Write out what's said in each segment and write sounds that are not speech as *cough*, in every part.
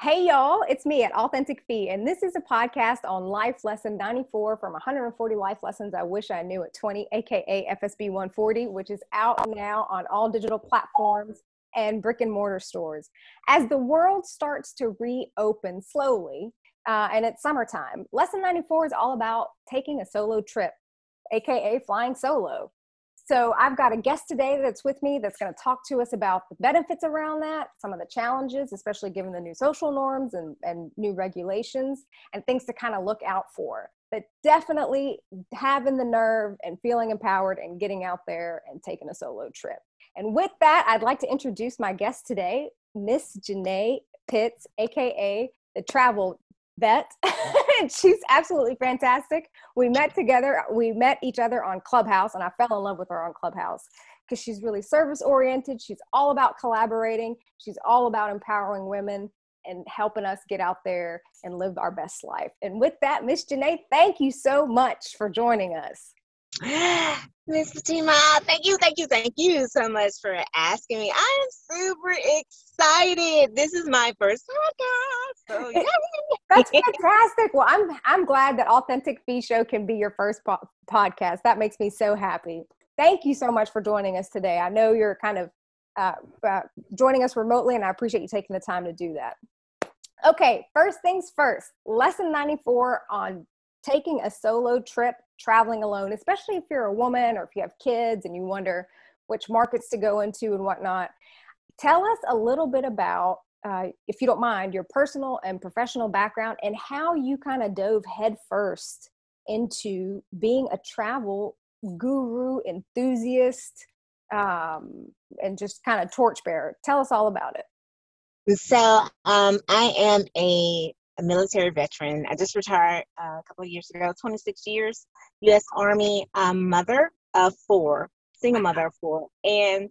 Hey, y'all, it's me at Authentic Fee, and this is a podcast on Life Lesson 94 from 140 Life Lessons I Wish I Knew at 20, aka FSB 140, which is out now on all digital platforms and brick and mortar stores. As the world starts to reopen slowly, uh, and it's summertime, Lesson 94 is all about taking a solo trip, aka flying solo. So I've got a guest today that's with me that's going to talk to us about the benefits around that, some of the challenges, especially given the new social norms and, and new regulations, and things to kind of look out for. But definitely having the nerve and feeling empowered and getting out there and taking a solo trip. And with that, I'd like to introduce my guest today, Miss Janae Pitts, aka the travel vet. *laughs* she's absolutely fantastic. We met together, we met each other on Clubhouse, and I fell in love with her on Clubhouse because she's really service oriented. She's all about collaborating, she's all about empowering women and helping us get out there and live our best life. And with that, Miss Janae, thank you so much for joining us. Miss Fatima, thank you, thank you, thank you so much for asking me. I am super excited. This is my first podcast. So *laughs* yeah. That's fantastic. Well, I'm I'm glad that Authentic Fee Show can be your first po- podcast. That makes me so happy. Thank you so much for joining us today. I know you're kind of uh, uh, joining us remotely, and I appreciate you taking the time to do that. Okay, first things first. Lesson 94 on taking a solo trip, traveling alone, especially if you're a woman or if you have kids and you wonder which markets to go into and whatnot. Tell us a little bit about, uh, if you don't mind, your personal and professional background and how you kind of dove headfirst into being a travel guru, enthusiast, um, and just kind of torchbearer. Tell us all about it. So, um, I am a a military veteran. I just retired uh, a couple of years ago, 26 years, U.S. Army um, mother of four, single mother of four. And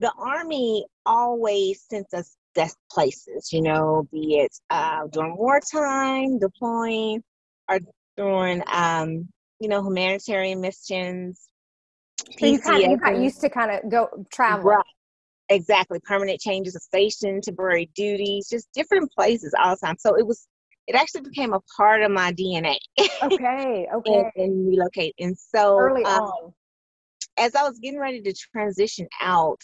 the Army always sends us best places, you know, be it uh, during wartime, deploying, or during, um, you know, humanitarian missions. So you kind of you got used to kind of go travel. Right. Exactly. Permanent changes of station, temporary duties, just different places all the time. So it was it actually became a part of my DNA. Okay, *laughs* okay. and, and, relocate. And so early um, on, as I was getting ready to transition out,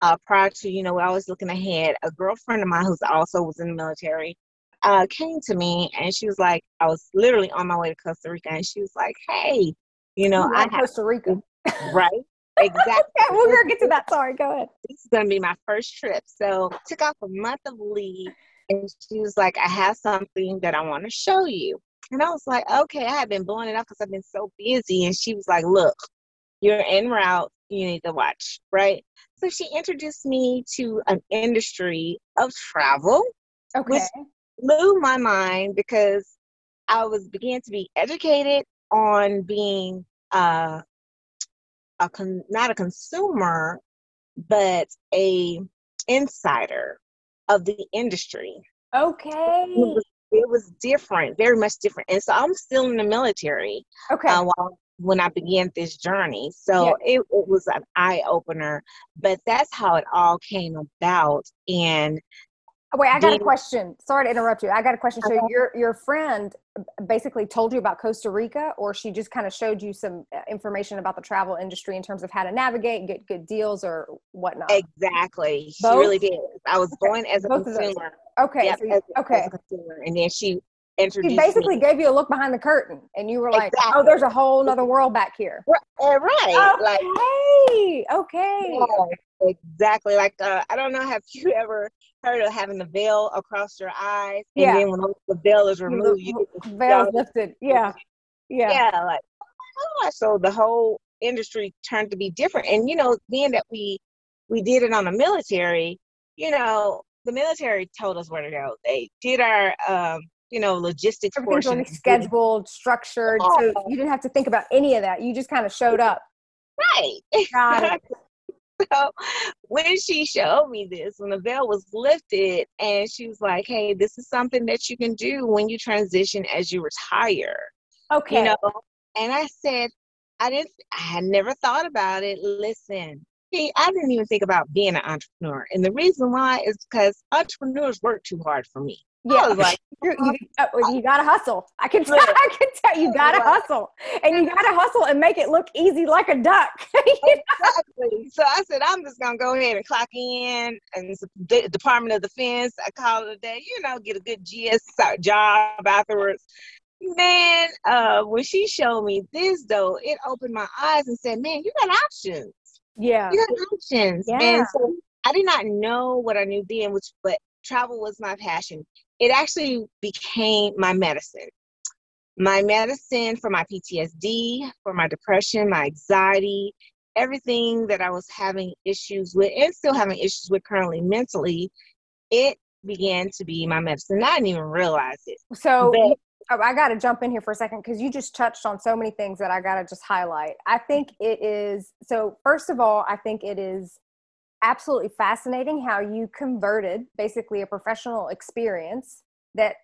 uh, prior to you know, I was looking ahead. A girlfriend of mine who's also was in the military uh, came to me, and she was like, I was literally on my way to Costa Rica, and she was like, "Hey, you know, I have Costa Rica, *laughs* right?" Exactly. *laughs* okay, we're gonna get to that. Sorry, go ahead. This is gonna be my first trip, so took off a month of leave and she was like, I have something that I want to show you. And I was like, okay, I have been blowing it up because I've been so busy. And she was like, look, you're en route. You need to watch, right? So she introduced me to an industry of travel, okay. which blew my mind because I was began to be educated on being uh, a con- not a consumer, but a insider of the industry. Okay. It was, it was, different, very much different. And so I'm still in the military. Okay. Uh, while, when I began this journey. So yeah. it, it was an eye opener, but that's how it all came about. And Wait, I got a question. Sorry to interrupt you. I got a question. So your your friend basically told you about Costa Rica, or she just kind of showed you some uh, information about the travel industry in terms of how to navigate, get good deals, or whatnot. Exactly. Both? She really did. I was okay. going as a Both consumer. Okay. Yep, so as, okay. As consumer, and then she introduced. She basically me. gave you a look behind the curtain, and you were like, exactly. "Oh, there's a whole other world back here." Right. right. Okay. Like, okay. Yeah, exactly. Like uh, I don't know. Have *laughs* you ever heard of having the veil across your eyes, and yeah. then when the veil is removed, you get the veil lifted. *laughs* Yeah, yeah, yeah. Like, oh my gosh! So the whole industry turned to be different, and you know, being that we we did it on the military, you know, the military told us where to go. They did our um, you know, logistics Everything's portion. Scheduled, structured. Oh. So you didn't have to think about any of that. You just kind of showed up. Right. *laughs* Got it. *laughs* so when she showed me this, when the veil was lifted, and she was like, "Hey, this is something that you can do when you transition as you retire." Okay. You know, and I said, I didn't. I had never thought about it. Listen, See, I didn't even think about being an entrepreneur. And the reason why is because entrepreneurs work too hard for me. Yeah, like, you, you, uh, you, gotta hustle. I can tell. *laughs* I can tell you gotta hustle, and you gotta hustle and make it look easy like a duck. *laughs* exactly. So I said I'm just gonna go ahead and clock in, and the Department of Defense. I call it a day. You know, get a good GS job afterwards. Man, uh, when she showed me this though, it opened my eyes and said, "Man, you got options." Yeah, you got options. Yeah. And so I did not know what I knew then, which but travel was my passion it actually became my medicine. My medicine for my PTSD, for my depression, my anxiety, everything that I was having issues with and still having issues with currently mentally, it began to be my medicine. I didn't even realize it. So but, oh, I got to jump in here for a second because you just touched on so many things that I got to just highlight. I think it is so, first of all, I think it is absolutely fascinating how you converted basically a professional experience that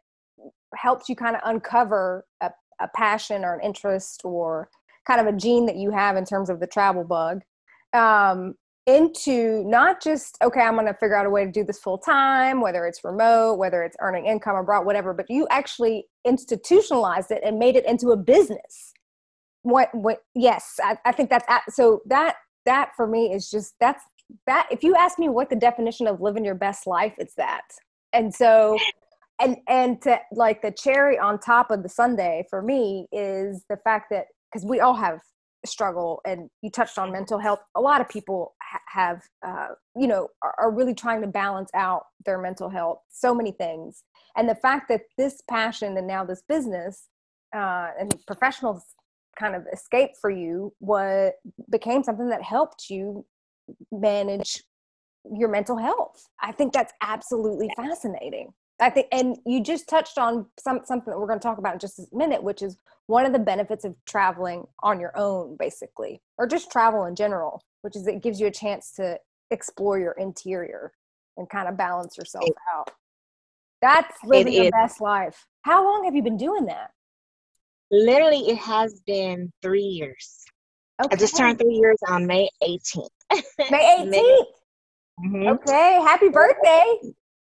helps you kind of uncover a, a passion or an interest or kind of a gene that you have in terms of the travel bug um, into not just okay i'm going to figure out a way to do this full time whether it's remote whether it's earning income abroad whatever but you actually institutionalized it and made it into a business. What what yes i, I think that's so that that for me is just that's that if you ask me what the definition of living your best life it's that and so and and to like the cherry on top of the sundae for me is the fact that because we all have struggle and you touched on mental health. A lot of people ha- have uh, you know are, are, really trying to balance out their mental health so many things. And the fact that this passion and now this business uh, and professionals kind of escape for you what became something that helped you manage your mental health. I think that's absolutely fascinating. I think, and you just touched on some something that we're going to talk about in just a minute, which is one of the benefits of traveling on your own, basically, or just travel in general, which is it gives you a chance to explore your interior and kind of balance yourself it, out. That's living your best life. How long have you been doing that? Literally, it has been three years. Okay. I just turned three years on May 18th. *laughs* May 18th. Mm-hmm. Okay, happy birthday.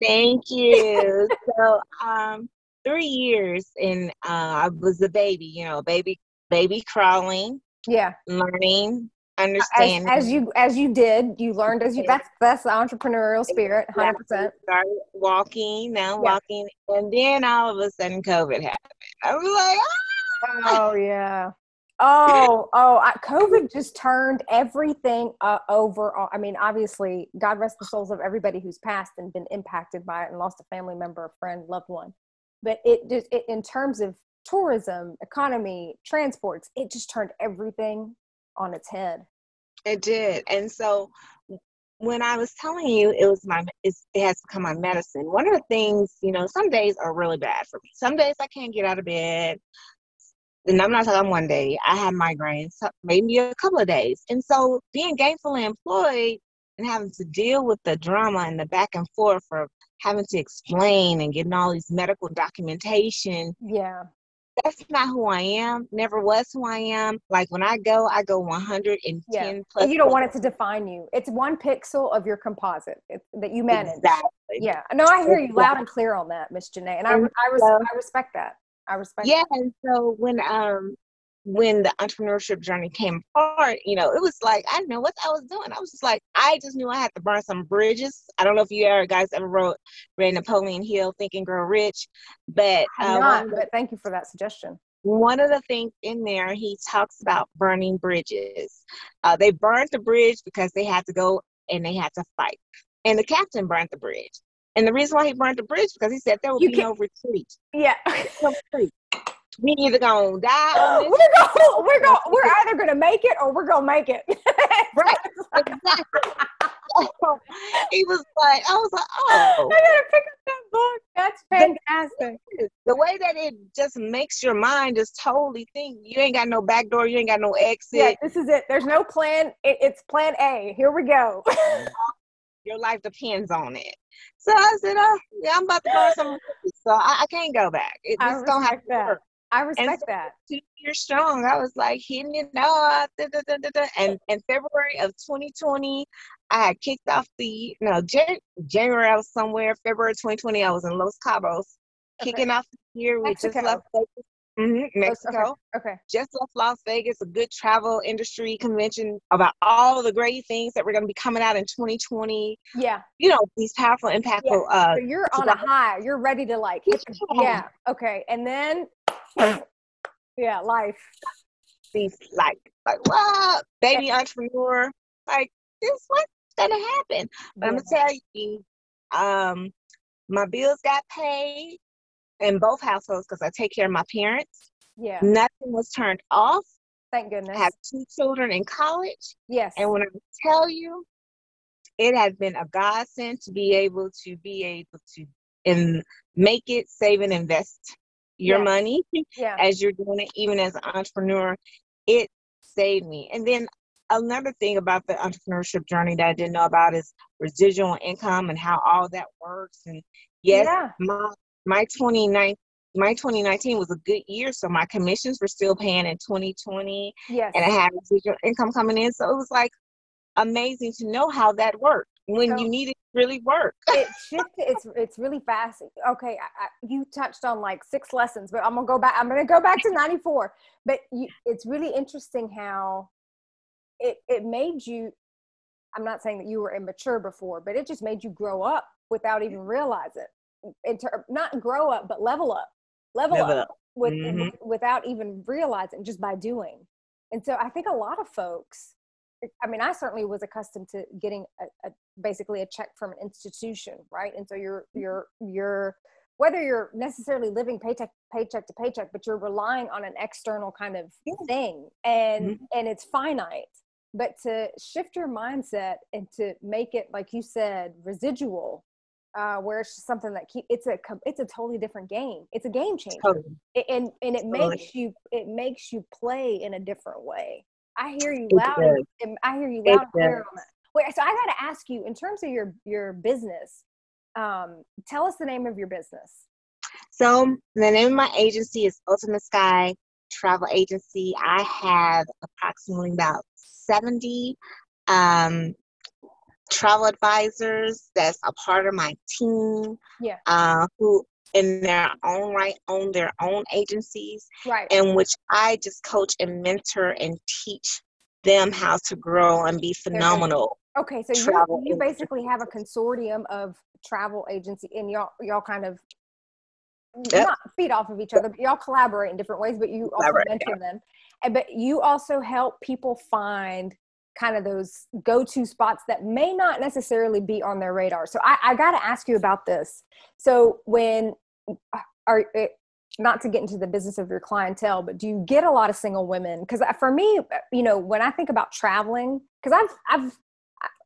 Thank you. *laughs* so, um, three years and uh, I was a baby, you know, baby, baby crawling. Yeah. Learning, understanding. As, as you as you did, you learned as you. That's that's the entrepreneurial spirit, hundred percent. Started walking, now yeah. walking, and then all of a sudden, COVID happened. I was like, ah! oh yeah. Oh, oh, I, COVID *laughs* just turned everything uh, over. I mean, obviously, God rest the souls of everybody who's passed and been impacted by it and lost a family member, a friend, loved one. But it just, it, in terms of tourism, economy, transports, it just turned everything on its head. It did. And so when I was telling you it was my it has become my medicine. One of the things, you know, some days are really bad for me. Some days I can't get out of bed and I'm not talking one day. I had migraines, maybe a couple of days. And so being gainfully employed and having to deal with the drama and the back and forth of having to explain and getting all these medical documentation. Yeah. That's not who I am. Never was who I am. Like when I go, I go 110 yeah. plus. You don't want it to define you. It's one pixel of your composite that you manage. Exactly. Yeah. No, I hear you loud and clear on that, Miss Janae. And I, I, res- I respect that. I respect. Yeah, that. and so when um when the entrepreneurship journey came apart, you know, it was like I didn't know what I was doing. I was just like, I just knew I had to burn some bridges. I don't know if you ever guys ever wrote read Napoleon Hill, Think and Grow Rich, but uh, not, but thank you for that suggestion. One of the things in there, he talks about burning bridges. Uh, they burned the bridge because they had to go and they had to fight, and the captain burned the bridge. And the reason why he burned the bridge because he said there would you be no retreat. Yeah. *laughs* no retreat. We either gonna die. *gasps* we're going *laughs* we're going we're either gonna make it or we're gonna make it. *laughs* right. Exactly. he was like, I was like, oh. I gotta pick up that book. That's fantastic. The, the way that it just makes your mind just totally think you ain't got no back door, you ain't got no exit. Yeah, this is it. There's no plan. It, it's plan A. Here we go. Uh-huh. Your life depends on it. So I said, oh, yeah, I'm about to burn some. So I, I can't go back. It, I just don't have to. Work. I respect so that. Two years strong. I was like hitting it up. Da, da, da, and in February of 2020, I had kicked off the no Jan- January. I was somewhere. February 2020, I was in Los Cabos, okay. kicking off the year. We Mexico. just left Mm-hmm, Mexico. Okay. okay. Just left Las Vegas, a good travel industry convention about all the great things that we're going to be coming out in 2020. Yeah. You know, these powerful, impactful. Yeah. Uh, so you're on a high. You're ready to like, hit the, yeah. Okay. And then, *coughs* yeah, life. These like, like, what? Baby yeah. entrepreneur. Like, this what's going to happen. But yeah. I'm going to tell you, um, my bills got paid in both households because I take care of my parents. Yeah. Nothing was turned off. Thank goodness. I have two children in college. Yes. And when I tell you, it has been a godsend to be able to be able to and make it, save and invest your yes. money *laughs* yeah. as you're doing it, even as an entrepreneur. It saved me. And then another thing about the entrepreneurship journey that I didn't know about is residual income and how all that works. And yes, yeah. my my 29 my 2019 was a good year, so my commissions were still paying in 2020. Yes. And I had residual income coming in. So it was like amazing to know how that worked when so you need it to really work. *laughs* it shifted. It's it's really fast. Okay, I, I, you touched on like six lessons, but I'm gonna go back. I'm gonna go back to 94. But you, it's really interesting how it it made you. I'm not saying that you were immature before, but it just made you grow up without mm. even realizing ter- not grow up, but level up, level, level up, up, With, mm-hmm. without even realizing just by doing. And so I think a lot of folks, I mean, I certainly was accustomed to getting a, a, basically a check from an institution, right? And so you're mm-hmm. you're you're whether you're necessarily living paycheck paycheck to paycheck, but you're relying on an external kind of thing, and mm-hmm. and it's finite. But to shift your mindset and to make it, like you said, residual, uh, where it's just something that keep it's a it's a totally different game. It's a game changer, totally. and and it totally. makes you it makes you play in a different way. I hear you loud. And, I hear you loud and clear on that. Wait, so I got to ask you in terms of your your business. Um, tell us the name of your business. So the name of my agency is Ultimate Sky Travel Agency. I have approximately about seventy um, travel advisors that's a part of my team. Yeah. Uh, who in their own right own their own agencies. Right. In which I just coach and mentor and teach them how to grow and be phenomenal. Okay, so you, you basically have a consortium of travel agency and y'all y'all kind of yep. not feed off of each other, but y'all collaborate in different ways, but you also mentor yeah. them. And but you also help people find kind of those go-to spots that may not necessarily be on their radar. So I, I got to ask you about this. So when are it, eh, not to get into the business of your clientele, but do you get a lot of single women? Because for me, you know, when I think about traveling, because I've I've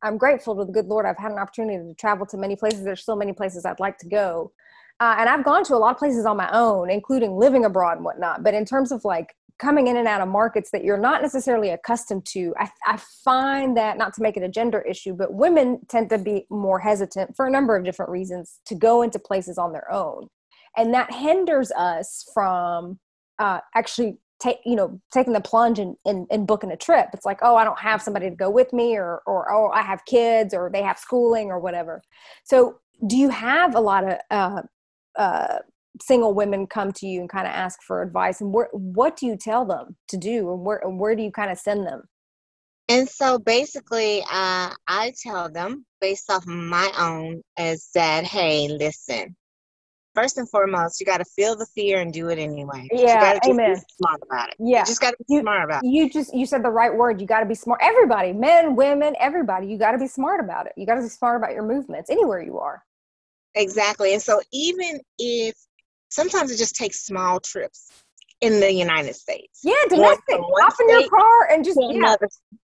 I'm grateful to the good Lord. I've had an opportunity to travel to many places. There's still many places I'd like to go. Uh, and I've gone to a lot of places on my own, including living abroad and whatnot. But in terms of like coming in and out of markets that you're not necessarily accustomed to, I, I, find that not to make it a gender issue, but women tend to be more hesitant for a number of different reasons to go into places on their own. And that hinders us from uh, actually take you know taking the plunge and, and, booking a trip. It's like oh i don't have somebody to go with me or or oh i have kids or they have schooling or whatever. So do you have a lot of uh, uh, single women come to you and kind of ask for advice and where, what do you tell them to do and where, where do you kind of send them? And so basically uh, i tell them based off my own is that hey listen first and foremost you got to feel the fear and do it anyway yeah you amen. be smart about it. Yeah. you just got to be you, smart about it. you just you said the right word you got to be smart everybody men women everybody you got to be smart about it. You got to be smart about your movements anywhere you are. Exactly and so even if sometimes it just takes small trips in the United States. Yeah, domestic. Hop in your car and just yeah,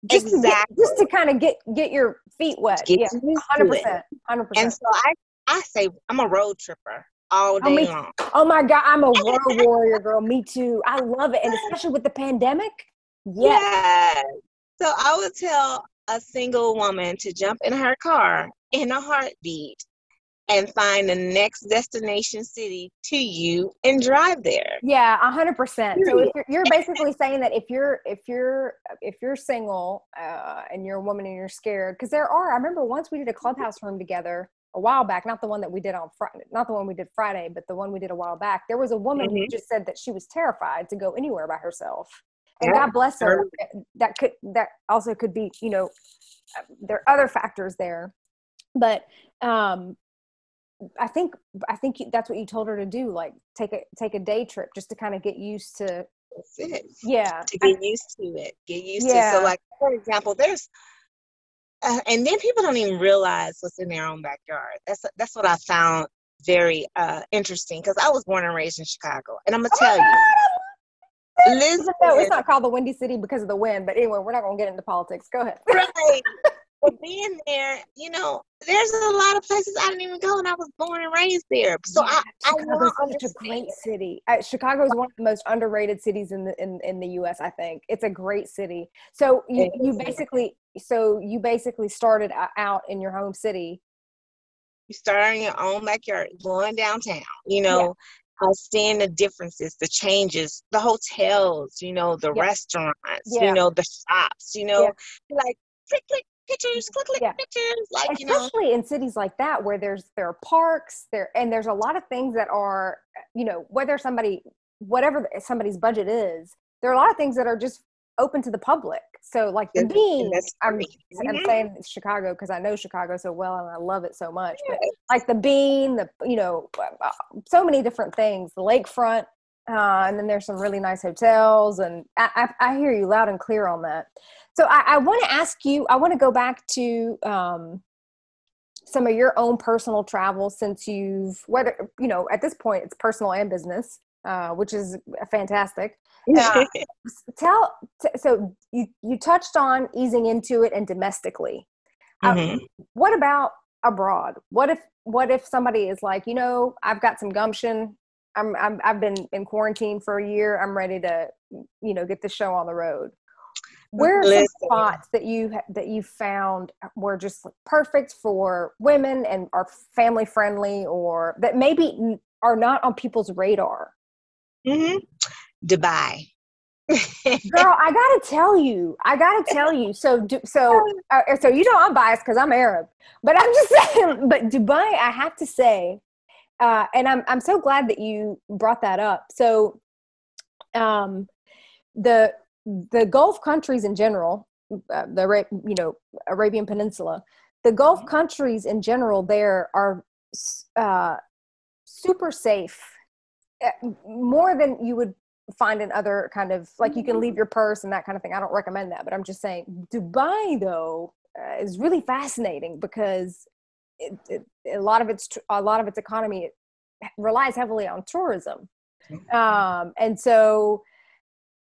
just exactly. to get, just to kind of get get your feet wet. Get yeah, hundred percent, hundred percent. And so I I say I'm a road tripper all day oh, me, long. Oh my god, I'm a *laughs* road warrior, girl. Me too. I love it, and especially with the pandemic. Yes. yes. So I would tell a single woman to jump in her car in a heartbeat and find the next destination city to you and drive there. Yeah, a hundred percent. So if you're, you're, basically saying that if you're if you're if you're single uh, and you're a woman and you're scared, because there are. I remember once we did a clubhouse room together a while back, not the one that we did on Friday, not the one we did Friday, but the one we did a while back. There was a woman mm-hmm. who just said that she was terrified to go anywhere by herself. And yeah. God bless her. That could that also could be, you know, uh, there are other factors there, but um, I think I think that's what you told her to do. Like take a take a day trip just to kind of get used to. That's it. Yeah. To get used to it. Get used yeah. to. So like for example, there's uh, and then people don't even realize what's in their own backyard. That's that's what I found very uh, interesting because I was born and raised in Chicago, and I'm gonna tell you. Listen, it's not called the Windy City because of the wind, but anyway, we're not gonna get into politics. Go ahead. Right. But being there, you know, there's a lot of places I didn't even go, and I was born and raised there. So yeah, I, Chicago's I such a great city. Uh, Chicago is one of the most underrated cities in the in, in the U.S. I think it's a great city. So you, you basically so you basically started out in your home city. You start in your own backyard, going downtown. You know, uh, seeing the differences, the changes, the hotels, you know, the yeah. restaurants, yeah. you know, the shops, you know, yeah. like click, click, pictures, click, click, pictures. Like, Especially you know. in cities like that where there's there are parks, there and there's a lot of things that are, you know, whether somebody whatever somebody's budget is, there are a lot of things that are just open to the public. So like the bean, I'm, mm-hmm. I'm saying Chicago because I know Chicago so well and I love it so much. But like the bean, the you know, uh, so many different things. The lakefront, uh, and then there's some really nice hotels, and I, I, I hear you loud and clear on that. So I, I want to ask you. I want to go back to um, some of your own personal travel since you've whether you know at this point it's personal and business, uh, which is fantastic. Uh, *laughs* tell t- so you you touched on easing into it and domestically. Uh, mm-hmm. what about abroad? What if what if somebody is like, you know, I've got some gumption. I'm, I'm I've been in quarantine for a year. I'm ready to you know get the show on the road. Where are some spots that you that you found were just perfect for women and are family friendly, or that maybe are not on people's radar? Mm-hmm. Dubai. Girl, I gotta *laughs* tell you, I gotta tell you. So, so, uh, so you know, I'm biased because I'm Arab, but I'm just *laughs* saying. But Dubai, I have to say, uh, and I'm I'm so glad that you brought that up. So, um, the the Gulf countries in general, uh, the you know Arabian Peninsula, the Gulf mm-hmm. countries in general, there are uh, super safe uh, more than you would find in other kind of like you can leave your purse and that kind of thing. I don't recommend that, but I'm just saying Dubai though uh, is really fascinating because it, it, a lot of its a lot of its economy relies heavily on tourism, mm-hmm. um, and so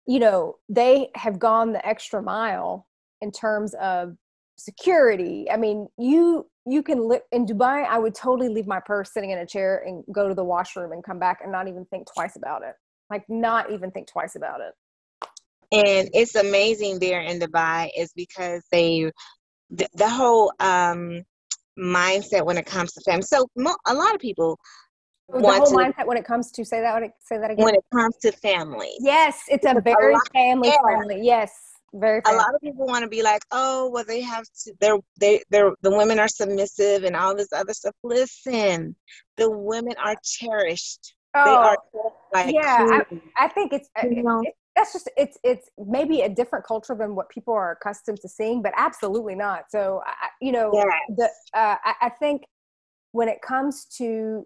you know they have gone the extra mile in terms of security. I mean, you you can live in Dubai. I would totally leave my purse sitting in a chair and go to the washroom and come back and not even think twice about it like not even think twice about it and it's amazing there in dubai is because they the, the whole um mindset when it comes to family so mo- a lot of people the whole to, mindset when it comes to say that say that again when it comes to family yes it's a very a family yeah. friendly yes very family. a lot of people want to be like oh well they have to they're they they're the women are submissive and all this other stuff listen the women are cherished Oh, they are like yeah. I, I, think it's, you know? That's just it's it's maybe a different culture than what people are accustomed to seeing, but absolutely not. So I, you know, yes. the uh, I, I, think when it comes to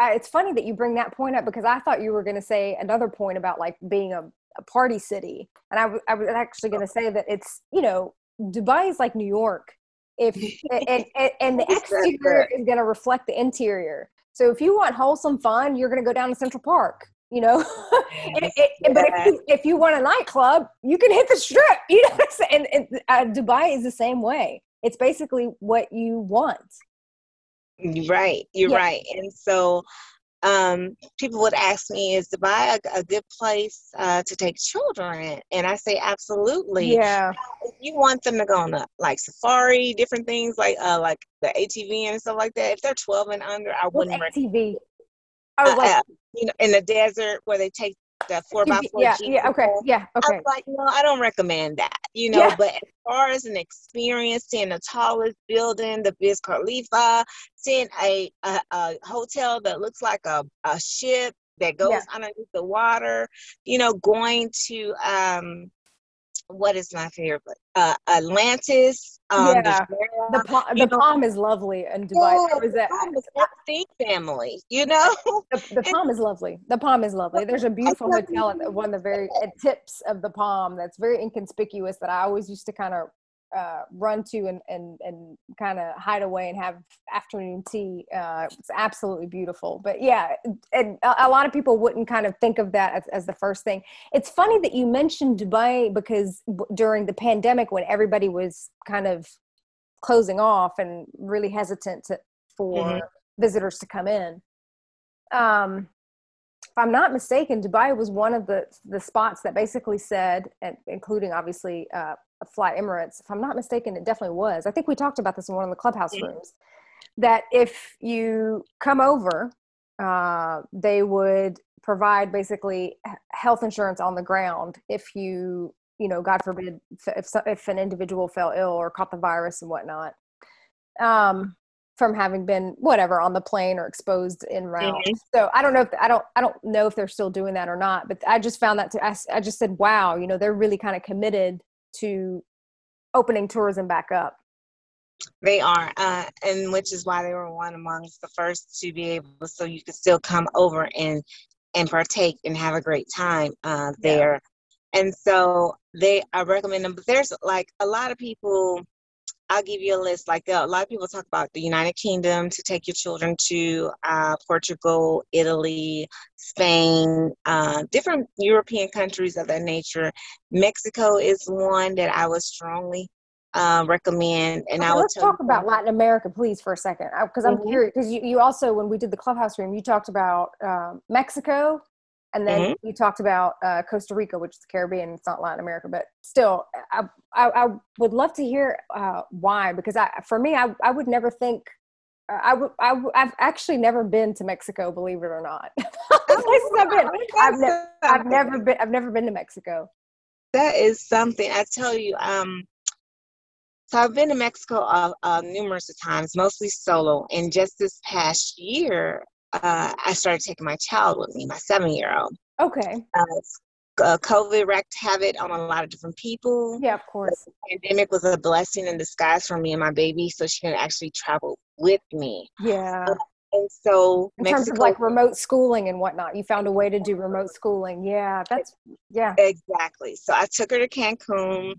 uh, it's funny that you bring that point up because I thought you were going to say another point about like being a, a party city, and I, w- I was actually going to say that it's you know Dubai is like New York. If and, and, and the *laughs* exterior is going to reflect the interior. So if you want wholesome fun, you're going to go down to Central Park. You know, *laughs* it, it, but if you, if you want a nightclub, you can hit the strip. *laughs* You know, and, and uh, Dubai is the same way. It's basically what you want. Right, you're yeah. right. And so um, people would ask me, "Is Dubai a, a good place uh, to take children?" And I say, "Absolutely." Yeah. If you want them to go on a like safari, different things like uh, like the ATV and stuff like that, if they're 12 and under, I What's wouldn't. ATV? Uh, Oh, like uh, you know, in the desert where they take the four by four. yeah, yeah, okay, yeah, I okay. was like, no, I don't recommend that, you know. Yeah. But as far as an experience, seeing the tallest building, the Burj Khalifa, seeing a, a, a hotel that looks like a, a ship that goes Yeah. underneath the water, you know, going to um, what is my favorite? Uh, Atlantis. Um, Yeah. the, The palm, the palm is lovely in Dubai. Oh, was a- oh, the Think family, you know. *laughs* the, the palm is lovely. The palm is lovely. There's a *laughs* beautiful hotel at one of the very at tips of the palm that's very inconspicuous that I always used to kind of uh, run to and and and kind of hide away and have afternoon tea. Uh, it's absolutely beautiful. But yeah, and a, a lot of people wouldn't kind of think of that as, as the first thing. It's funny that you mentioned Dubai because w- during the pandemic when everybody was kind of closing off and really hesitant to, for Mhm. visitors to come in. Um, if I'm not mistaken, Dubai was one of the the spots that basically said, and including obviously uh, Fly Emirates. If I'm not mistaken, it definitely was. I think we talked about this in one of the clubhouse rooms. That if you come over, uh, they would provide basically health insurance on the ground if you, you know, God forbid, if if, an individual fell ill or caught the virus and whatnot. Um, from having been whatever on the plane or exposed in route. Mhm. So I don't know if I don't I don't know if they're still doing that or not. But I just found that to I just said, wow, you know, they're really kind of committed to opening tourism back up. They are, uh, and which is why they were one amongst the first to be able, so you could still come over and and partake and have a great time uh, Yeah. there. And so they, I recommend them. But there's like a lot of people. I'll give you a list. Like uh, a lot of people talk about the United Kingdom to take your children to uh, Portugal, Italy, Spain, uh, different European countries of that nature. Mexico is one that I would strongly uh, recommend, and Okay, I would let's talk you about Latin America, please, for a second, because I'm Mhm. curious. Because you, you also, when we did the clubhouse room, you talked about um, Mexico, and then Mhm. you talked about uh, Costa Rica, which is the Caribbean. It's not Latin America, but still, I I, I would love to hear uh, why. Because I, for me, I I would never think. Uh, I would. I would, I've actually never been to Mexico, believe it or not. *laughs* Places I've been. I've, ne- I've never been. I've never been to Mexico. That is something I tell you. Um, so I've been to Mexico uh, uh, numerous of times, mostly solo. And just this past year, uh, I started taking my child with me, my seven-year-old. Okay. Uh, uh, COVID wreaked havoc on a lot of different people. Yeah, of course. pandemic was a blessing in disguise for me and my baby, so she can actually travel with me. Yeah. And so in terms of like remote schooling and whatnot you found a way to do remote schooling yeah that's yeah exactly. So I took her to Cancun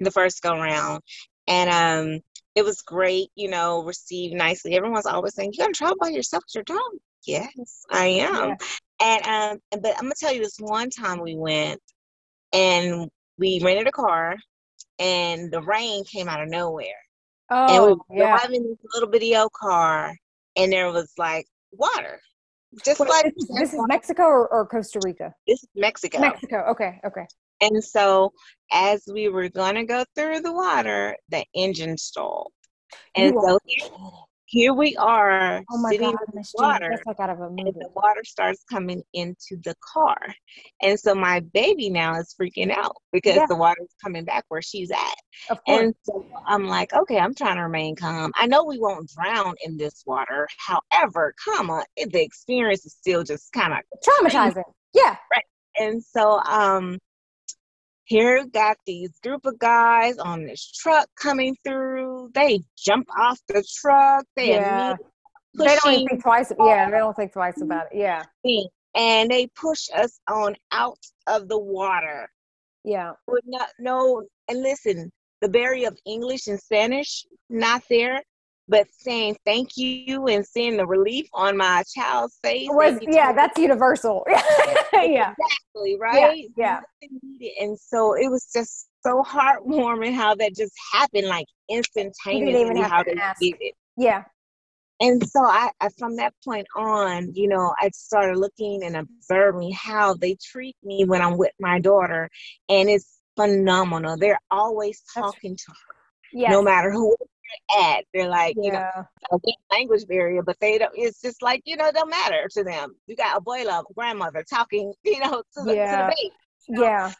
the first go round, and um, it was great. You know, received nicely. Everyone's always saying, You're gonna travel by yourself with your dog?" Yes, I am. Yeah. And um, but I'm gonna tell you this one time we went, and we rented a car, and the rain came out of nowhere. Oh, and we oh were yeah driving this little bitty old car, and there was like water, just Wait, like this, this is mexico or, or costa rica this is Mexico. mexico okay okay And so, as we were gonna go through the water, the engine stalled, and You so here, here we are oh my sitting god in the Jean, water, that's like out of a and the water starts coming into the car, and so my baby now is freaking out because Yeah. the water's coming back where she's at. of course And so I'm like, okay, I'm trying to remain calm. I know we won't drown in this water. However, comma, the experience is still just kind of. traumatizing yeah Right. And so, um, here got these group of guys on this truck coming through. They jump off the truck. They yeah they don't even think twice yeah they don't think twice mm-hmm. about it yeah and they push us on out of the water. yeah Would not no. And listen, the barrier of English and Spanish not there, but saying thank you and seeing the relief on my child's face was yeah that's universal *laughs* yeah exactly right. yeah. Needed. And so it was just so heartwarming how that just happened, like you instantaneously. didn't even have how to they did it. yeah and so I, I, from that point on you know i started looking and observing how they treat me when i'm with my daughter and it's phenomenal they're always talking to her yes. no matter who at they're like yeah. you know a language barrier but they don't it's just like you know it don't matter to them you got abuela grandmother talking *laughs* you know to the, yeah. to the baby you know? yeah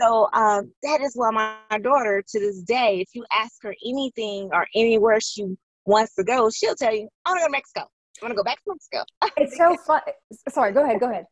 so um, that is why my, my daughter to this day if you ask her anything or anywhere she wants to go, she'll tell you, I want to go to Mexico. I want to go back to Mexico. *laughs* it's so fun. Sorry, go ahead. Go ahead.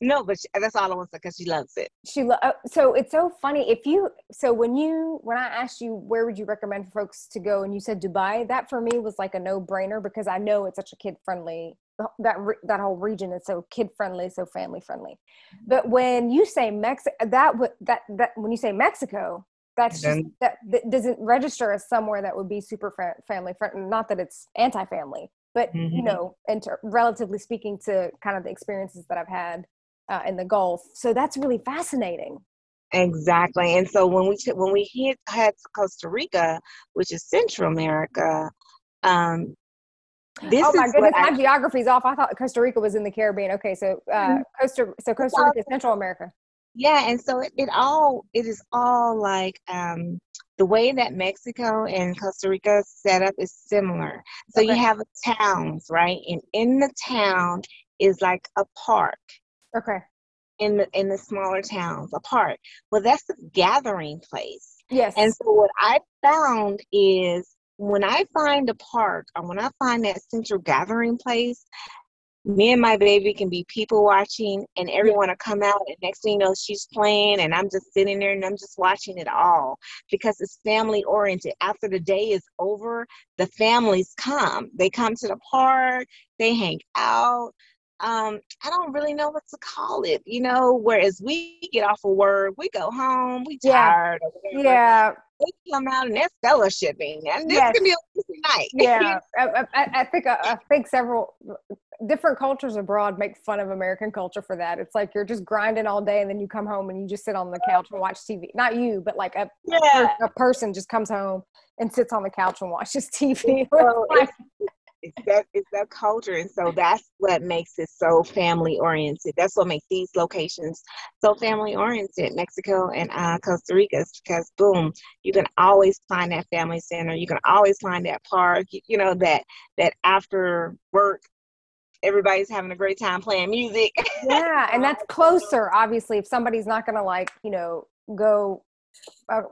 No, but she, that's all I want to say because she loves it. She lo- uh, so it's so funny if you so when you when I asked you where would you recommend folks to go and you said Dubai that for me was like a no brainer because I know it's such a kid friendly that that whole region is so kid friendly so family friendly but when you say Mexico that that that when you say Mexico that's just that, that, doesn't register as somewhere that would be super fa- family friendly not that it's anti-family but mm-hmm. you know and relatively speaking to kind of the experiences that i've had uh, in the gulf so that's really fascinating exactly and so when we when we hit had costa rica which is central america um this oh my goodness, my geography's off. I thought Costa Rica was in the Caribbean. Okay, so uh, mm-hmm. Costa so Costa Rica is Central America yeah and so it, it all it is all like um the way that mexico and costa rica set up is similar so okay. you have towns right and in the town is like a park okay. in the in the smaller towns a park well that's the gathering place. Yes. And so what i found is when I find a park or when I find that central gathering place, me and my baby can be people watching and everyone will come out and next thing you know she's playing and i'm just sitting there and i'm just watching it all because it's family oriented. After the day is over the families come. They come to the park they hang out um, I don't really know what to call it, you know. Whereas we get off of work, we go home, we tired. Yeah. yeah. They come out and they're fellowshipping, and this yes. can be a night. Yeah, *laughs* I, I, I, think uh, I think several different cultures abroad make fun of American culture for that. It's like you're just grinding all day and then you come home and you just sit on the couch and watch TV. Not you, but like a yeah. a person just comes home and sits on the couch and watches *laughs* TV. *laughs* It's, it's, that it's that culture, and so that's what makes it so family oriented. That's what makes these locations so family oriented. Mexico and uh, Costa Rica, is because boom, you can always find that family center. You can always find that park. You, know that that after work everybody's having a great time playing music. *laughs* yeah, and that's closer. Obviously, if somebody's not to like, you know, go uh,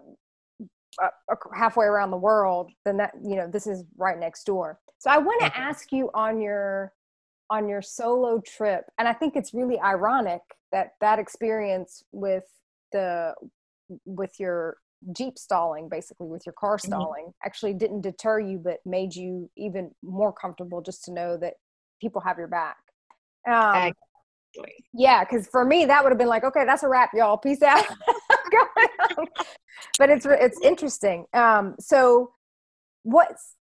uh, halfway around the world, then that you know this is right next door. So I want to okay. ask you on your on your solo trip, and I think it's really ironic that that experience with the with your jeep stalling basically with your car mm-hmm. stalling mm-hmm. actually didn't deter you but made you even more comfortable just to know that people have your back. Um, Yeah, because for me that would have been like, okay, that's a wrap, y'all. Peace out. *laughs* but it's it's interesting. Um, so, what's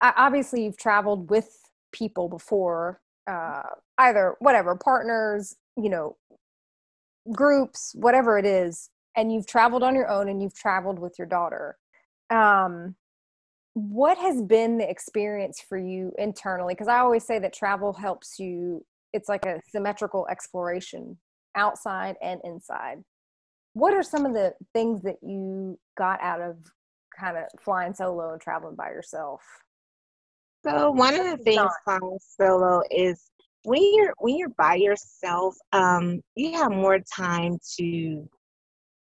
obviously you've traveled with people before, uh, either whatever partners, you know, groups, whatever it is, and you've traveled on your own and you've traveled with your daughter. Um, what has been the experience for you internally because i always say that travel helps you it's like a symmetrical exploration outside and inside. What are some of the things that you got out of kind of flying solo and traveling by yourself? So one of the things flying solo is when you're when you're by yourself um, you have more time to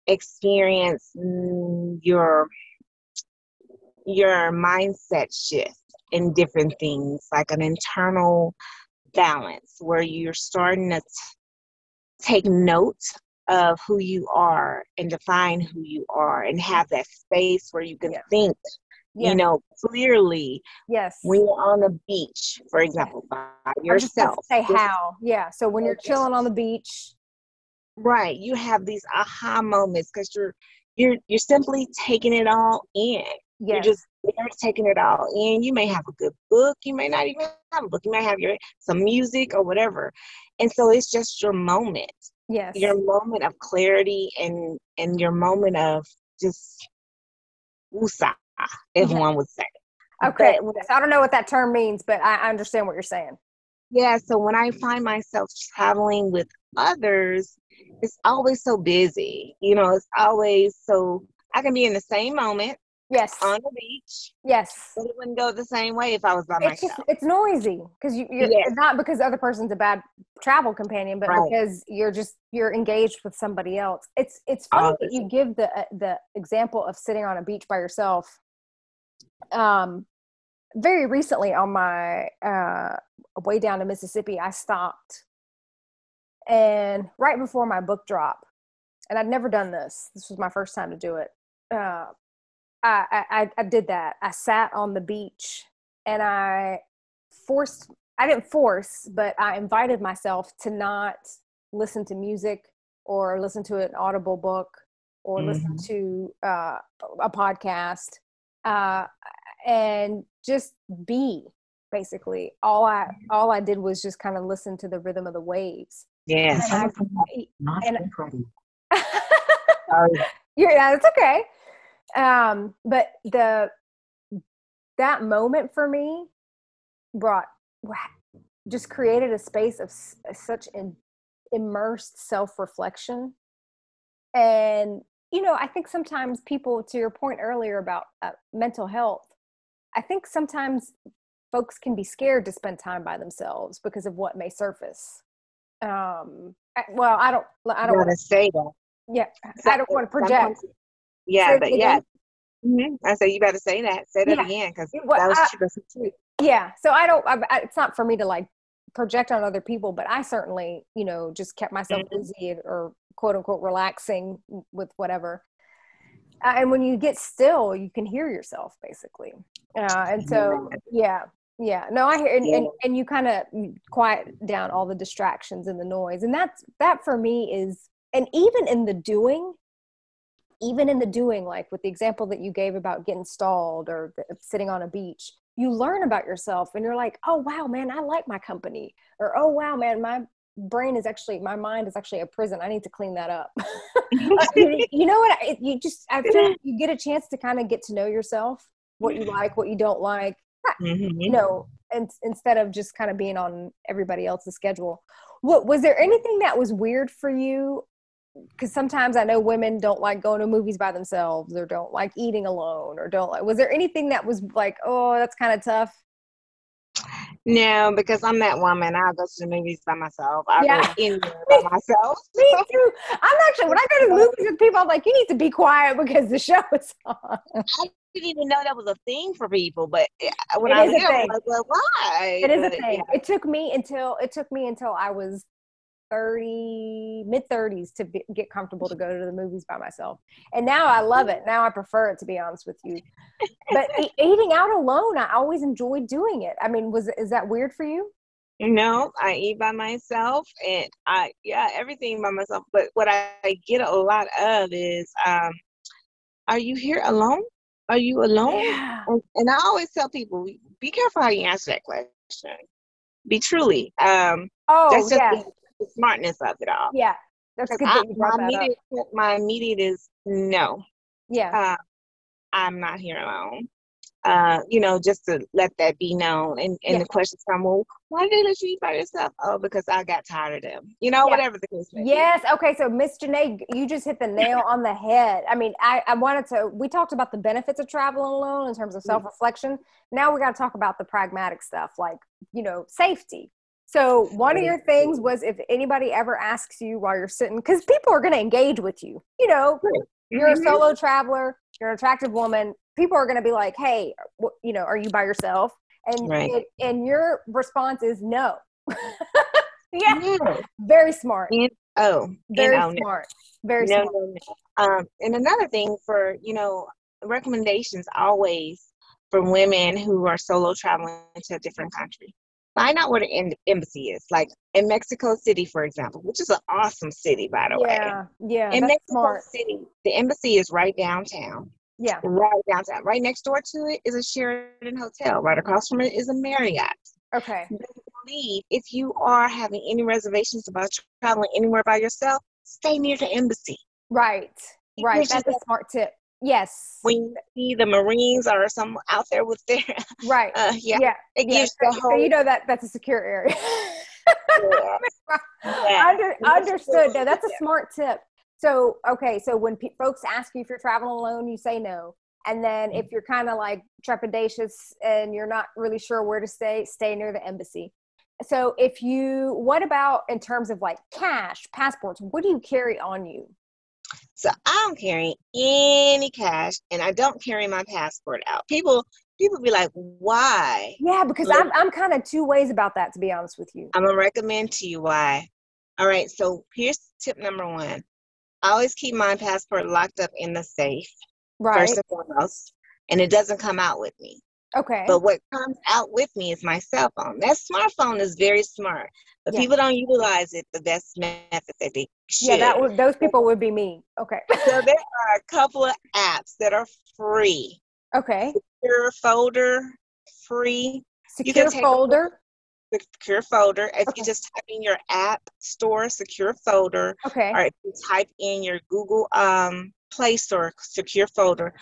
experience your your mindset shift in different things, like an internal balance where you're starting to t- take note of who you are and define who you are and have that space where you can yes. think yes. you know clearly yes. when you're on the beach for example by yourself say how. Yeah. So when you're chilling on the beach. Right. You have these aha moments because you're you're you're simply taking it all in. Yes. You're just there taking it all in. You may have a good book. You may not even have a book. You may have your some music or whatever. And so it's just your moment. Yes. Your moment of clarity and and your moment of just woosah, if one would say. Okay. so I don't know what that term means, but I understand what you're saying. Yeah. So when I find myself traveling with others, it's always so busy. You know, it's always so I can be in the same moment. Yes. On the beach. Yes. But it wouldn't go the same way if I was by it's myself. Just, it's noisy because you, are yes. not because the other person's a bad travel companion, but right. because you're just you're engaged with somebody else. It's it's funny that you give the uh, the example of sitting on a beach by yourself. Um, very recently on my uh, way down to Mississippi, I stopped, and right before my book drop, and I'd never done this. This was my first time to do it. Uh, I, I I did that. I sat on the beach and I forced. I didn't force, but I invited myself to not listen to music or listen to an audible book or mm-hmm. listen to uh, a podcast uh, and just be basically all i all i did was just kind of listen to the rhythm of the waves yes and I, *laughs* and, *laughs* yeah it's okay um but the that moment for me brought just created a space of such an immersed self-reflection. And you know i think sometimes people to your point earlier about uh, mental health i think sometimes folks can be scared to spend time by themselves because of what may surface. Um I, well i don't i don't want to say that. Yeah i don't want to project yeah, but yeah. Mm-hmm. I said you better say that. Say that yeah. again because that was I, true. Yeah. So I don't. I, I, it's not for me to like project on other people, but I certainly, you know, just kept myself mm-hmm. busy or quote unquote relaxing with whatever. Uh, and when you get still, you can hear yourself basically. Uh, and so, yeah, yeah. No, I hear, and, yeah. and, and you kind of quiet down all the distractions and the noise, and that's that for me is, and even in the doing, even in the doing, like with the example that you gave about getting stalled or sitting on a beach, you learn about yourself and you're like, oh, wow, man, I like my company. Or, oh, wow, man, my brain is actually, my mind is actually a prison. I need to clean that up. *laughs* *laughs* you know what? I, you just, after you get a chance to kind of get to know yourself, what you like, what you don't like, mm-hmm. you know, and instead of just kind of being on everybody else's schedule. What was there anything that was weird for you because sometimes I know women don't like going to movies by themselves or don't like eating alone or don't like. Was there anything that was like, oh, that's kind of tough? No, because I'm that woman. I'll go to the movies by myself. I'll yeah. go anywhere *laughs* by myself. *laughs* Me too. I'm actually when I go to the movies with people, I'm like, you need to be quiet because the *laughs* show is on. I didn't even know that was a thing for people, but eh, when it I was there, I was like, well, why? It is but, a thing. Yeah. It took me until it took me until I was 30 mid 30s to be, get comfortable to go to the movies by myself. And now i love it. Now i prefer it to be honest with you. But *laughs* eating out alone i always enjoyed doing it. I mean was is that weird for you? No i eat by myself and i yeah everything by myself. But what i, I get a lot of is um are you here alone? Are you alone? Yeah. and, and i always tell people be careful how you answer that question. Be truly um oh that's just yeah the smartness of it all. Yeah, that's good. I, my, immediate, up. my immediate is no. Yeah, uh, I'm not here alone. Uh, you know, just to let that be known. And, and yeah. the questions come, well, why did they let you eat by yourself? Oh, because I got tired of them. You know, yeah. whatever the case may Yes. Be. Okay. So, Miss Janae, you just hit the nail on the head. I mean, I, I wanted to, we talked about the benefits of traveling alone in terms of self reflection. Now we got to talk about the pragmatic stuff like, you know, safety. So one of your things was if anybody ever asks you while you're sitting, because people are going to engage with you. You know, you're a mm-hmm. solo traveler, you're an attractive woman. People are going to be like, "Hey, you know, are you by yourself?" And right. it, and your response is no. *laughs* yeah, no. very smart. And, oh, very smart. Very no, smart. Um, and another thing for you know recommendations always from women who are solo traveling to a different country find out where the embassy is. Like in Mexico City, for example, which is an awesome city, by the yeah, way. Yeah, yeah. In Mexico smart. City, the embassy is right downtown. Yeah. Right downtown. Right next door to it is a Sheraton Hotel. Right across from it is a Marriott. Okay. Leave. If you are having any reservations about traveling anywhere by yourself, stay near the embassy. Right. Right. That's a smart tip. Yes. When you see the Marines or some out there with their right. *laughs* Uh, yeah. Yeah. It gives So, the so whole you know that that's a secure area. yeah. *laughs* Yeah. Under, understood. No, that's a Yeah. smart tip. So, okay, so when pe- folks ask you if you're traveling alone, you say no. And then Mm-hmm. if you're kind of like trepidatious and you're not really sure where to stay, stay near the embassy. So, if you, what about in terms of like cash, passports? What do you carry on you? So I don't carry any cash and I don't carry my passport out. People people be like, why? Yeah, because Like- I'm, I'm kind of two ways about that, to be honest with you. I'm gonna recommend to you why. All right, so here's tip number one. I always keep my passport locked up in the safe, Right. first and foremost, and it doesn't come out with me. Okay. But what comes out with me is my cell phone. That smartphone is very smart, but Yeah. people don't utilize it the best method that they should. yeah, that would, those people would be me. Okay. *laughs* so there are a couple of apps that are free. Okay. Secure folder, free. You Secure folder. Secure folder. If Okay. you just type in your app store, secure folder, Okay. or if you type in your Google um, Play Store secure folder,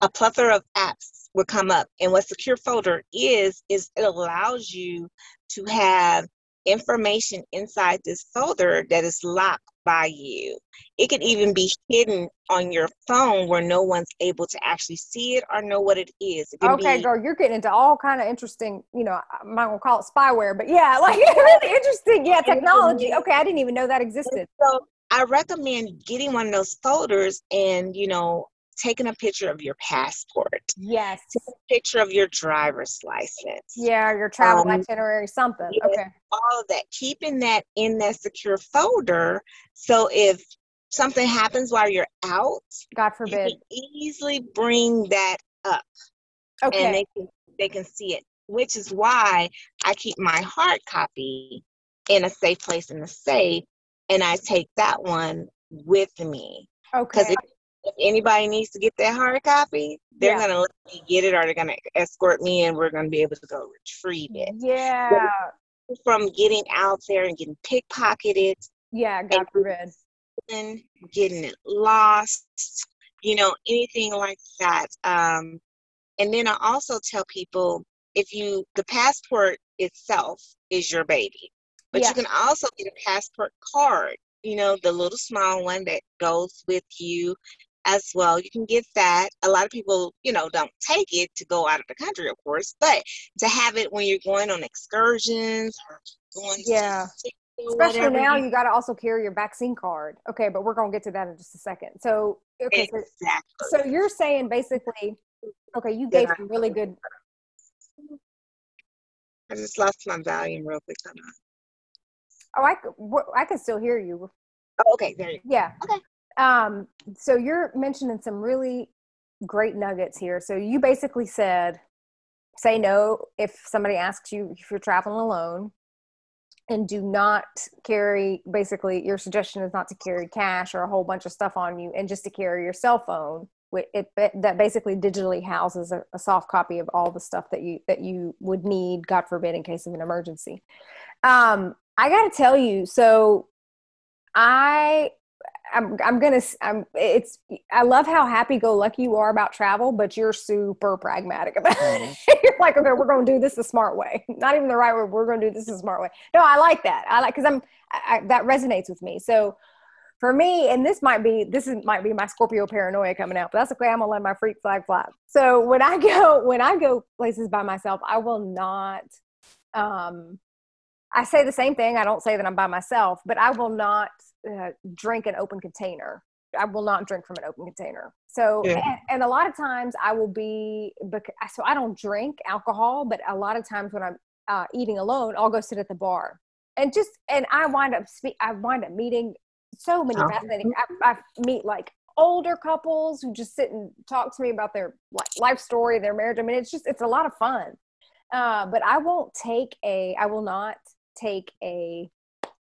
a plethora of apps will come up. And what secure folder is, is it allows you to have information inside this folder that is locked by you. It can even be hidden on your phone where no one's able to actually see it or know what it is. It Okay, be, girl, you're getting into all kind of interesting, you know, I'm not gonna call it spyware, but yeah, *laughs* like *laughs* really interesting. Yeah, technology. Okay, I didn't even know that existed. So I recommend getting one of those folders and, you know, taking a picture of your passport, Yes. picture of your driver's license. Yeah, your travel Um, itinerary, something. yes. Okay. All of that, keeping that in that secure folder. So if something happens while you're out, God you forbid. can easily bring that up and Okay. they can they can see it. Which is why I keep my hard copy in a safe place in the safe and I take that one with me. Because Okay. If, anybody needs to get that hard copy, they're Yeah. gonna let me get it or they're gonna escort me and we're gonna be able to go retrieve it. Yeah. From getting out there and getting pickpocketed Yeah, God forbid. and getting it lost, you know, anything like that. Um, and then I also tell people if you the passport itself is your baby, but Yeah. you can also get a passport card, you know, the little small one that goes with you as well. You can get that. A lot of people, you know, don't take it to go out of the country, of course, but to have it when you're going on excursions or going to Yeah. Especially whatever, now, you- got to also carry your vaccine card. Okay, but we're gonna get to that in just a second. So, okay, so, exactly. so you're saying basically, okay, you gave some really good. I just lost my volume real quick. Oh, I I can still hear you. Oh, okay, there you Yeah. Okay. Um, so you're mentioning some really great nuggets here. So you basically said, say no if somebody asks you if you're traveling alone, and do not carry. Basically, your suggestion is not to carry cash or a whole bunch of stuff on you, and just to carry your cell phone. It that basically digitally houses a, a soft copy of all the stuff that you that you would need, God forbid, in case of an emergency. Um, I got to tell you, so I I'm I'm gonna I'm it's I love how happy go lucky you are about travel, but you're super pragmatic about it. *laughs* you're like, okay, we're gonna do this the smart way, *laughs* not even the right way. We're gonna do this the smart way. No, I like that. I like because I'm I, I, that resonates with me. So for me, and this might be this is might be my Scorpio paranoia coming out, but that's okay. I'm gonna let my freak flag fly. So when I go when I go places by myself, I will not. Um, I say the same thing. I don't say that I'm by myself, but I will not uh, drink an open container. I will not drink from an open container. So, Yeah. and, and a lot of times I will be, so I don't drink alcohol, but a lot of times when I'm uh, eating alone, I'll go sit at the bar and just, and I wind up, spe- I wind up meeting so many Oh. fascinating, I, I meet like older couples who just sit and talk to me about their life story, their marriage. I mean, it's just, it's a lot of fun. Uh, but I won't take a, I will not take a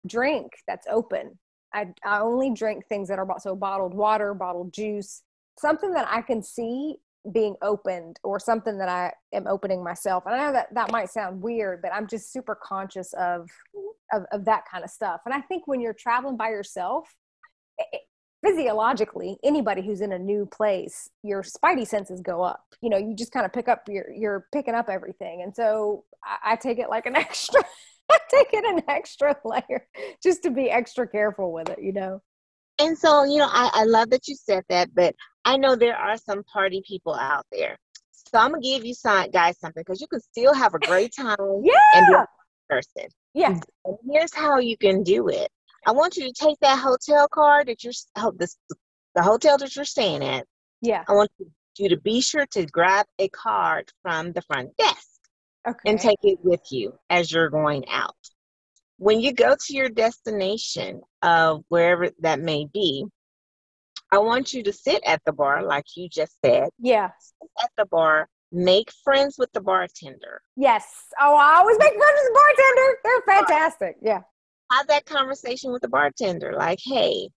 drink that's open. I, I only drink things that are bo- so bottled water, bottled juice, something that I can see being opened or something that I am opening myself. And I know that that might sound weird, but I'm just super conscious of, of, of that kind of stuff. And I think when you're traveling by yourself, it, physiologically anybody who's in a new place your spidey senses go up you know you just kind of pick up you're you're picking up everything and so I, I take it like an *laughs* extra *laughs* take it an extra layer just to be extra careful with it you know? And so you know I, I love that you said that but i know there are some party people out there. So i'm gonna give you some guys something because you can still have a great *laughs* time yeah and be a person. Yeah. And here's how you can do it. I want you to take that hotel card that you're the, the hotel that you're staying at. Yeah. I want you to be sure to grab a card from the front desk okay. and take it with you as you're going out. When you go to your destination of wherever that may be, I want you to sit at the bar, like you just said. Yeah. Sit at the bar, make friends with the bartender. Yes. Oh, I always make friends with the bartender. They're fantastic. Yeah have that conversation with the bartender like hey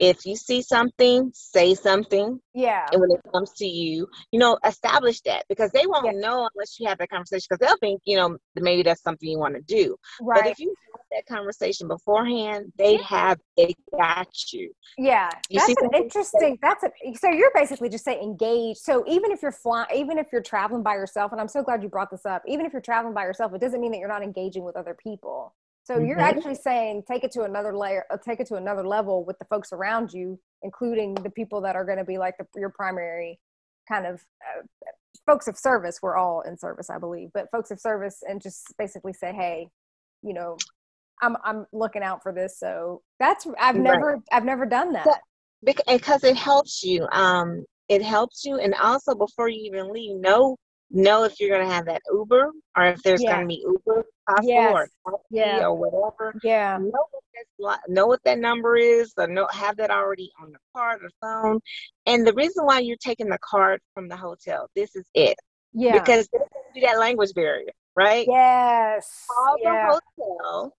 if you see something say something. Yeah. And when it comes to you you know establish that because they won't yeah. know unless you have that conversation because they'll think you know maybe that's something you want to do right. but if you have that conversation beforehand they have they got you. Yeah. You that's an interesting that's a so you're basically just saying engage. So even if you're flying even if you're traveling by yourself and i'm so glad you brought this up even if you're traveling by yourself it doesn't mean that you're not engaging with other people so mm-hmm. you're actually saying take it to another layer, uh, take it to another level with the folks around you, including the people that are going to be like the, your primary kind of uh, folks of service. We're all in service, I believe, but folks of service, and just basically say, hey, you know, I'm I'm looking out for this. So that's I've never right. I've never done that because it helps you. Um, it helps you, and also before you even leave, know know if you're going to have that Uber or if there's yeah. going to be Uber possible yes. or taxi yeah. or whatever. Yeah. Know what, know what that number is or know, have that already on the card or phone. And the reason why you're taking the card from the hotel, this is it. Yeah. Because be that language barrier, right? Yes. Call yeah. the hotel,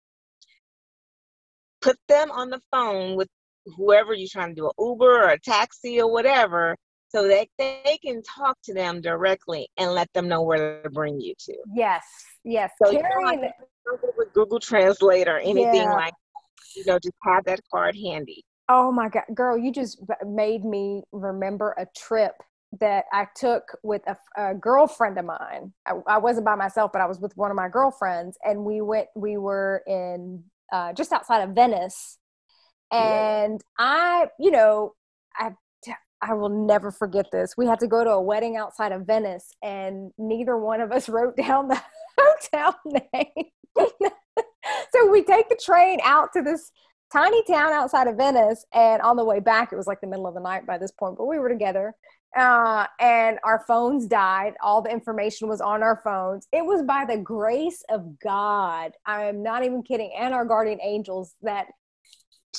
put them on the phone with whoever you're trying to do an Uber or a taxi or whatever, so that they can talk to them directly and let them know where to bring you to. Yes, yes. So Carrying... you don't with Google Translate or anything yeah. like that. You know, just have that card handy. Oh my God, girl, you just made me remember a trip that I took with a, a girlfriend of mine. I, I, wasn't by myself, but I was with one of my girlfriends, and we went. We were in uh, just outside of Venice, and yeah. I, you know, I I will never forget this. We had to go to a wedding outside of Venice, and neither one of us *laughs* wrote down the *laughs* hotel name. *laughs* so we take the train out to this tiny town outside of Venice, and on the way back, it was like the middle of the night by this point, but we were together. Uh, and our phones died. All the information was on our phones. It was by the grace of God, I am not even kidding, and our guardian angels that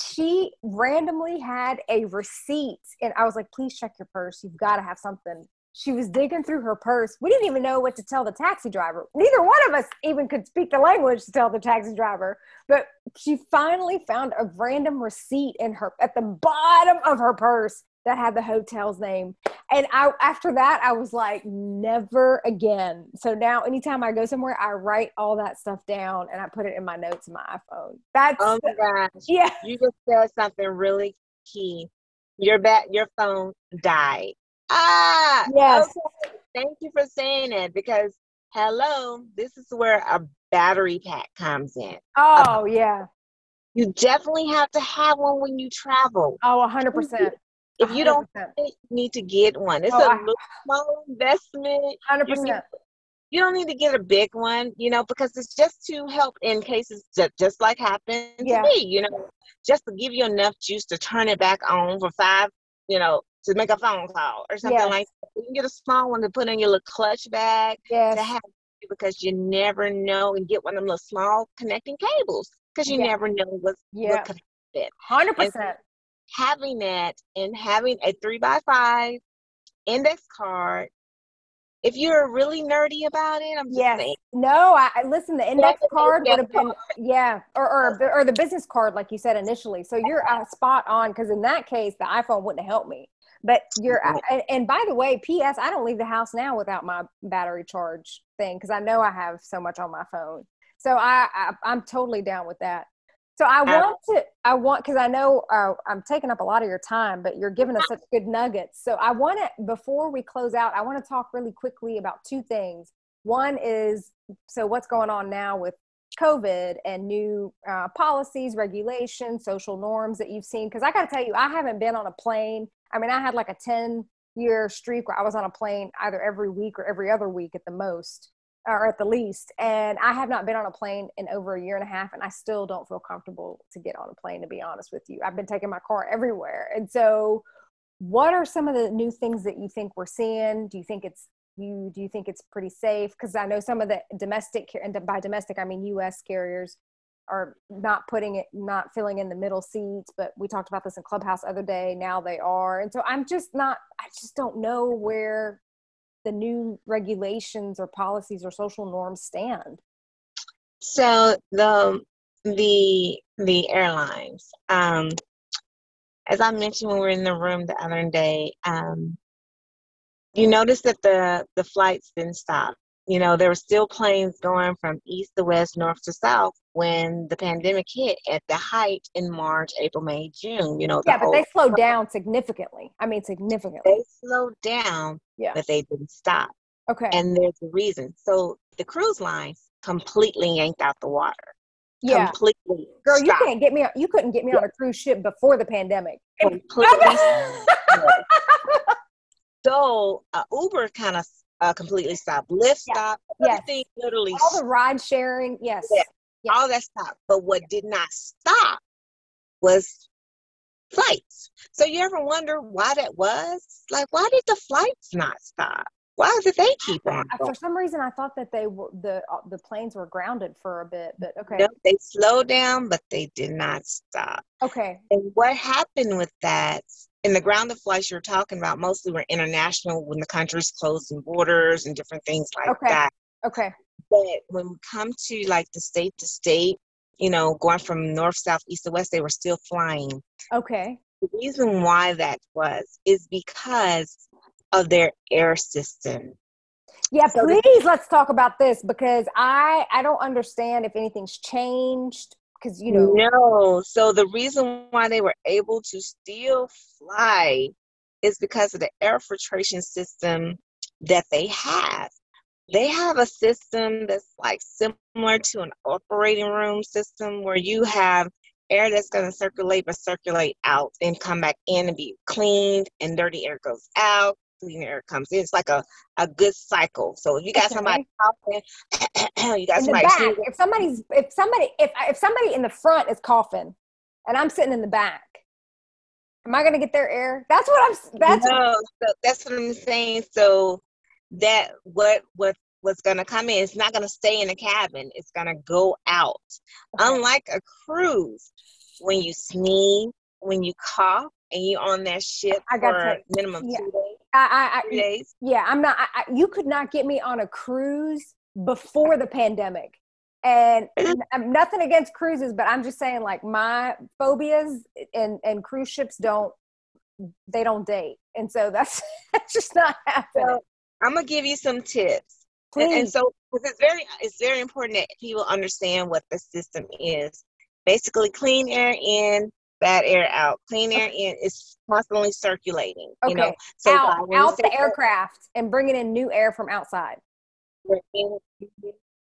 she randomly had a receipt and I was like, please check your purse. You've got to have something. She was digging through her purse. We didn't even know what to tell the taxi driver. Neither one of us even could speak the language to tell the taxi driver. But she finally found a random receipt in her at the bottom of her purse that had the hotel's name. And I after that I was like never again. So now anytime I go somewhere I write all that stuff down and I put it in my notes in my iPhone. That's Oh my gosh. *laughs* Yeah. You just said something really key. Your bat your phone died. Ah. Yes. Okay. Thank you for saying it because hello, this is where a battery pack comes in. Oh, yeah. You definitely have to have one when you travel. Oh, 100%. If you don't you need to get one. It's oh, a little small investment. Hundred percent. You don't need to get a big one, you know, because it's just to help in cases that just like happened yeah. to me, you know, just to give you enough juice to turn it back on for five, you know, to make a phone call or something yes. like that. You can get a small one to put in your little clutch bag yes. to have because you never know and get one of them little small connecting cables because you yeah. never know what's yeah. what could fit. Hundred percent having that and having a three by five index card if you're really nerdy about it, I'm just yes. saying. No, I listen. The index card would have been yeah, or or or the business card, like you said initially. So you're uh, spot on because in that case, the iPhone wouldn't have helped me. But you're and, and, by the way, P.S. I don't leave the house now without my battery charge thing because I know I have so much on my phone. So I, I I'm totally down with that. So I want to, I want, because I know uh, I'm taking up a lot of your time, but you're giving us such good nuggets. So I want to, before we close out, I want to talk really quickly about two things. One is, so what's going on now with COVID and new uh, policies, regulations, social norms that you've seen? Because I got to tell you, I haven't been on a plane. I mean, I had like a 10 year streak where I was on a plane either every week or every other week at the most or at the least. And I have not been on a plane in over a year and a half, and I still don't feel comfortable to get on a plane, to be honest with you. I've been taking my car everywhere. And so, what are some of the new things that you think we're seeing? Do you think it's you do you think it's pretty safe because i know some of the domestic and by domestic i mean us carriers are not putting it not filling in the middle seats but we talked about this in clubhouse other day now they are and so i'm just not i just don't know where the new regulations or policies or social norms stand? So the the the airlines, um, as I mentioned when we were in the room the other day, um, you notice that the the flights didn't stop. You know, there were still planes going from east to west, north to south when the pandemic hit at the height in March, April, May, June. You know, yeah, but they slowed down significantly. I mean, significantly. They slowed down, yeah. but they didn't stop. Okay. And there's a reason. So the cruise lines completely yanked out the water. Yeah. Completely. Girl, stopped. you can't get me. You couldn't get me yeah. on a cruise ship before the pandemic. Completely. *laughs* so uh, Uber kind of uh, completely stopped. Lyft yeah. stopped. Everything yes. literally. All the ride sharing. Yes. Yeah. yes. All that stopped. But what did not stop was flights. So you ever wonder why that was? Like, why did the flights not stop? Why did they keep on? Going? For some reason, I thought that they were the uh, the planes were grounded for a bit, but okay. No, they slowed down, but they did not stop. Okay. And what happened with that? In the ground of flights you're talking about, mostly were international when the countries closing borders and different things like okay. that. Okay. But when we come to like the state to state, you know, going from north, south, east to west, they were still flying. Okay. The reason why that was is because of their air system. Yeah, so please let's talk about this because I I don't understand if anything's changed because you know No, so the reason why they were able to still fly is because of the air filtration system that they have. They have a system that's like similar to an operating room system where you have air that's going to circulate but circulate out and come back in and be cleaned and dirty air goes out clean air comes in it's like a, a good cycle so if you got okay. somebody coughing *clears throat* you got somebody back. if somebody's if somebody if if somebody in the front is coughing and i'm sitting in the back am i going to get their air that's what i'm that's no, so that's what i'm saying so that what what what's going to come in. It's not going to stay in the cabin. It's going to go out. Okay. Unlike a cruise, when you sneeze, when you cough, and you're on that ship I got for minimum yeah. two I, I, three days. Yeah, I'm not. I, you could not get me on a cruise before the pandemic. And *laughs* I'm nothing against cruises, but I'm just saying, like my phobias and and cruise ships don't they don't date, and so that's *laughs* that's just not happening. So, I'm gonna give you some tips. And, and, so it's very it's very important that people understand what the system is. Basically, clean air in, bad air out. Clean air in is constantly circulating. Okay. You know, so out, out the aircraft and bringing in new air from outside.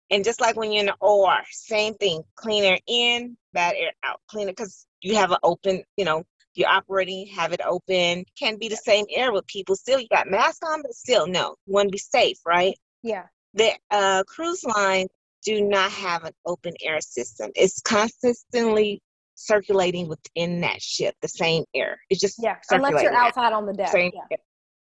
And just like when you're in the OR, same thing. Clean air in, bad air out. Clean it because you have an open, you know, you're operating, have it open. Can be the same air with people. Still, you got mask on, but still, no. You want to be safe, right? Yeah. The uh, cruise lines do not have an open air system. It's constantly circulating within that ship, the same air. It's just yeah, unless you're outside on the deck. Same yeah.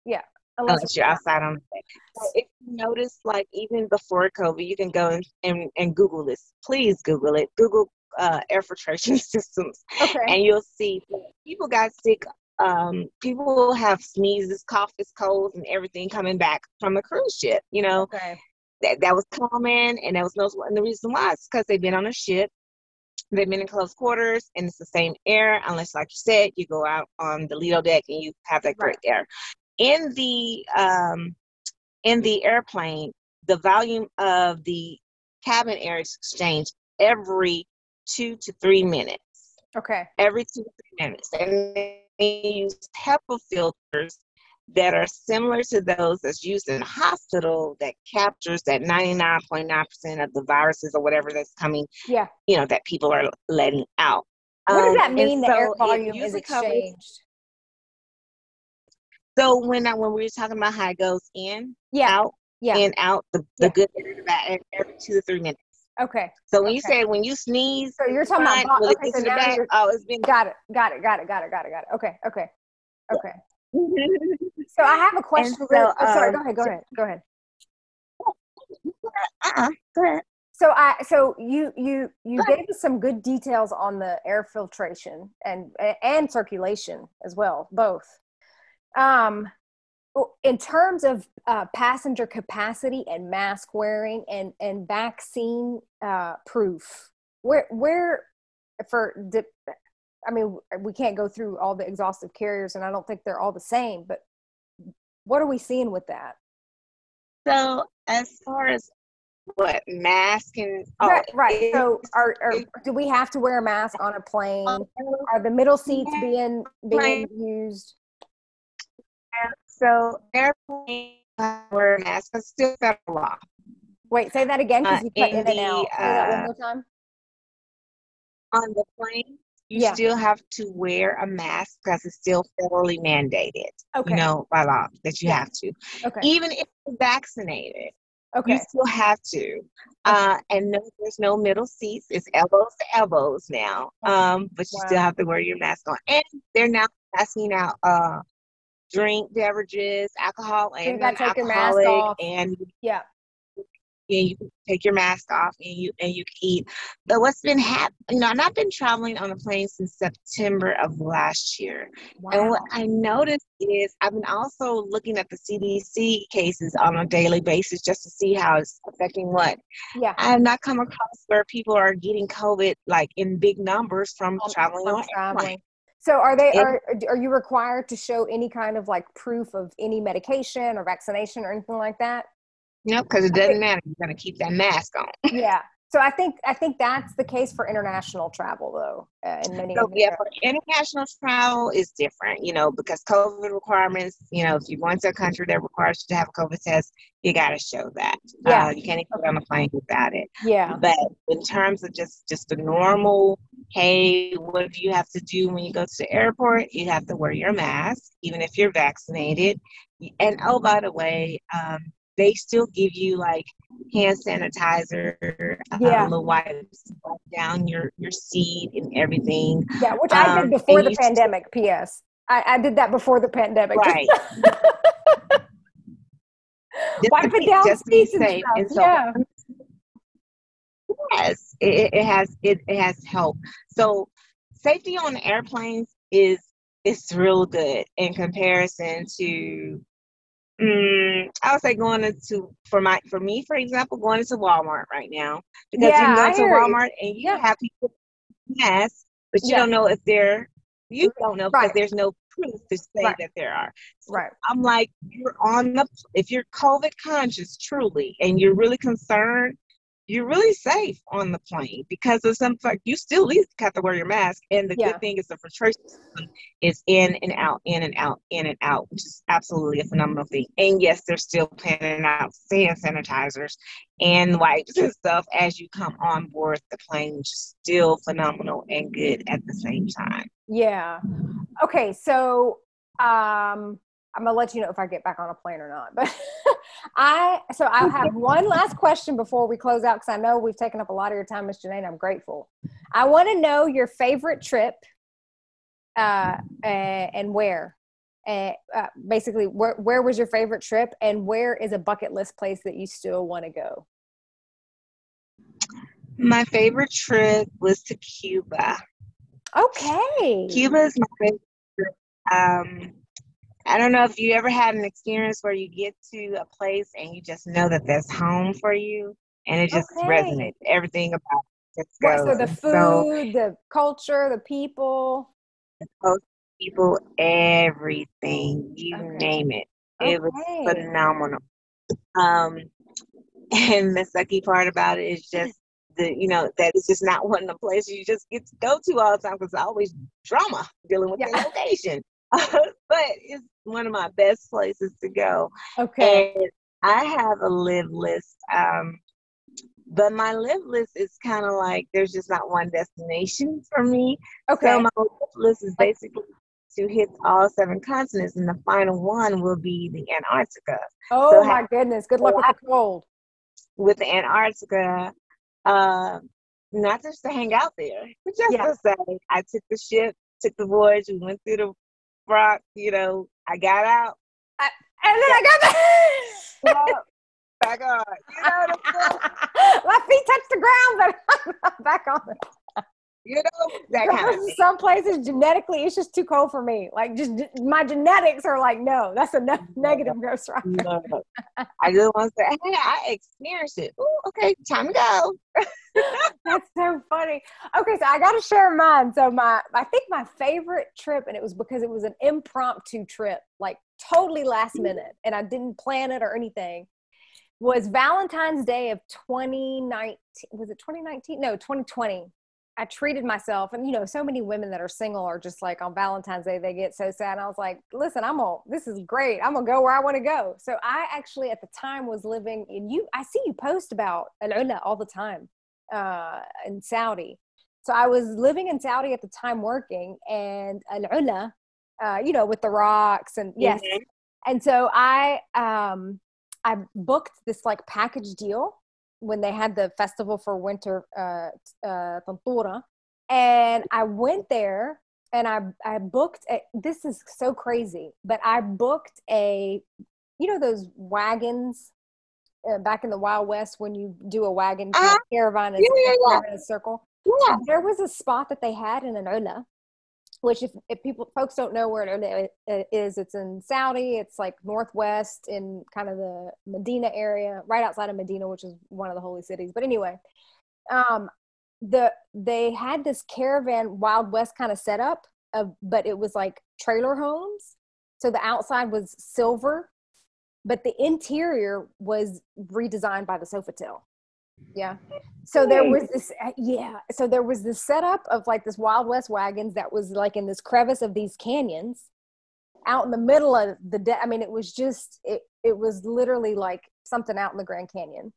Yeah. Unless, unless you're outside on the deck. So if you notice, like even before COVID, you can go and, and, and Google this. Please Google it. Google uh, air filtration *laughs* systems, okay. and you'll see people got sick um, people have sneezes, coughs, colds, and everything coming back from a cruise ship. You know, okay. that that was common, and that was no. And the reason why is because they've been on a ship, they've been in close quarters, and it's the same air. Unless, like you said, you go out on the Lido deck and you have that great right. air. In the um, in the airplane, the volume of the cabin air is exchanged every two to three minutes. Okay. Every two to three minutes. And they use HEPA filters that are similar to those that's used in a hospital that captures that 99.9% of the viruses or whatever that's coming, Yeah. you know, that people are letting out. What does Um, that and mean? The so air volume is exchanged. So when I, when we were talking about how it goes in, Yeah. out, Yeah. in, out, the, the Yeah. good and the bad, every two to three minutes. Okay. So when you say when you sneeze, So you're talking fine, about. it Okay. So the now back? Oh, it's been. Got it. Got it. Got it. Got it. Got it. Got it. Okay. Okay. Okay. So I have a question. so, really- oh, sorry. um, Go ahead. Go ahead. Go ahead. uh-uh. Go ahead. So I so you you you gave us some good details on the air filtration and and circulation as well, both. Um, in terms of uh, passenger capacity and mask wearing and and vaccine uh, proof, where where for I mean we can't go through all the exhaustive carriers, and I don't think they're all the same, but what are we seeing with that? So as far as what mask and oh, right, right. So, are, are do we have to wear a mask on a plane? Are the middle seats being being used? so airplane wear a mask, but still federal law. Wait, say that again because Uh, you cut in in and the, out. Say that one uh, more time. On the plane, you Yeah. still have to wear a mask because it's still federally mandated. Okay. You know, by law that you Yeah. have to. okay. Even if you're vaccinated, Okay. you still have to. Uh, and no, there's no middle seats. It's elbows to elbows now. Okay. Um, but you still have to wear your mask on. And they're now passing out uh drink beverages, alcohol you and gotta take your mask off. and Yeah. And you can take your mask off and you and you eat. But what's been happening? You know, and I've been traveling on a plane since September of last year. wow. And what I noticed is I've been also looking at the CDC cases on a daily basis just to see how it's affecting what. Yeah. I have not come across where people are getting COVID like in big numbers from On- traveling from on traveling. So are they are are you required to show any kind of like proof of any medication or vaccination or anything like that? Nope, because it doesn't matter. You're gonna keep that mask on. Yeah. So I think I think that's the case for international travel though. Uh, in many So yeah, international travel is different, you know, because COVID requirements, you know, if you're going to a country that requires you to have a COVID test, you got to show that. Yeah. Uh, you can't even get on a plane without it. yeah. But in terms of just just the normal, hey, what do you have to do when you go to the airport? You have to wear your mask, even if you're vaccinated. And oh, by the way, um, they still give you like hand sanitizer, Yeah. uh, little wipes wipe down your your seat and everything. Yeah, which I Um, did before and the pandemic. P.S. I, I did that before the pandemic. Right. *laughs* Wipe it down just seats and stuff. And so yeah. Yes, it, it has it, it has helped. So safety on airplanes is is real good in comparison to mm, I would say going into for my for me for example going into Walmart right now because you Yeah, can go I into hear you. Walmart and you Yeah. have people masks, but you Yeah. don't know if they're you don't know because Right. there's no proof to say Right. that there are. So Right. I'm like, you're on the if you're COVID conscious truly and you're really concerned, you're really safe on the plane because of some fact you still at least have to wear your mask. And the Yeah. good thing is the filtration system is in and out, in and out, in and out, which is absolutely a phenomenal thing. And yes, they're still planning out hand sanitizers and wipes and stuff as you come on board the plane, which is still phenomenal and good at the same time. Yeah. Okay, so um I'm gonna let you know if I get back on a plane or not. But *laughs* I so I have one last question before we close out because I know we've taken up a lot of your time, Miss Janae. and I'm grateful. I want to know your favorite trip, uh, and where. Uh, uh, basically, where where was your favorite trip, and where is a bucket list place that you still want to go? My favorite trip was to Cuba. Okay. Cuba is my favorite. trip. Um, I don't know if you ever had an experience where you get to a place and you just know that that's home for you, and it just Okay. resonates. Everything about it just What, goes. so the food, the culture, the people. the people, everything you Okay. name it, it was phenomenal. Um, *laughs* and the sucky part about it is just the you know that it's just not one of the places you just get to go to all the time because always drama dealing with yeah. the *laughs* location. *laughs* but it's one of my best places to go. Okay. And I have a live list. Um, but my live list is kind of like there's just not one destination for me. Okay. So my live list is basically to hit all seven continents, and the final one will be the Antarctica. Oh so my goodness! Good luck with the cold. With the Antarctica, uh, not just to hang out there, but just yeah. to say, I took the ship, took the voyage, we went through the rock, you know, I got out. I, and then I got back. *laughs* back on. You know *laughs* My feet touch the ground, but *laughs* I'm back on. You know, that kind of Some places genetically, it's just too cold for me. Like, just my genetics are like, no, that's a ne- negative ghost *laughs* rock. No. *laughs* I just want to say, hey, I experienced it. Ooh, okay, time to go. *laughs* that's so funny. Okay, so I got to share mine. So my, I think my favorite trip, and it was because it was an impromptu trip, like totally last mm. minute, and I didn't plan it or anything was Valentine's Day of 2019. Was it 2019? No, 2020. I treated myself, and you know, so many women that are single are just like on Valentine's Day, they get so sad. And I was like, listen, I'm gonna, this is great. I'm gonna go where I wanna go. So I actually at the time was living in you, I see you post about Al Ula all the time uh, in Saudi. So I was living in Saudi at the time working, and Al Ula, uh, you know, with the rocks, and yes. Mm-hmm. And so I, um, I booked this like package deal when they had the festival for winter uh, uh, Tantora, and I went there and I I booked. A, this is so crazy, but I booked a, you know, those wagons uh, back in the Wild West when you do a wagon uh, caravan, yeah, yeah, yeah. in a circle. Yeah. There was a spot that they had in an Ula which if, if people folks don't know where it is it's in saudi it's like northwest in kind of the medina area right outside of medina which is one of the holy cities. But anyway um the they had this caravan wild west kind of setup of but it was like trailer homes. So the outside was silver but the interior was redesigned by the sofitel yeah. So there was this uh, yeah. So there was this setup of like this wild west wagons that was like in this crevice of these canyons out in the middle of the de- i mean it was just it, it was literally like something out in the grand canyon.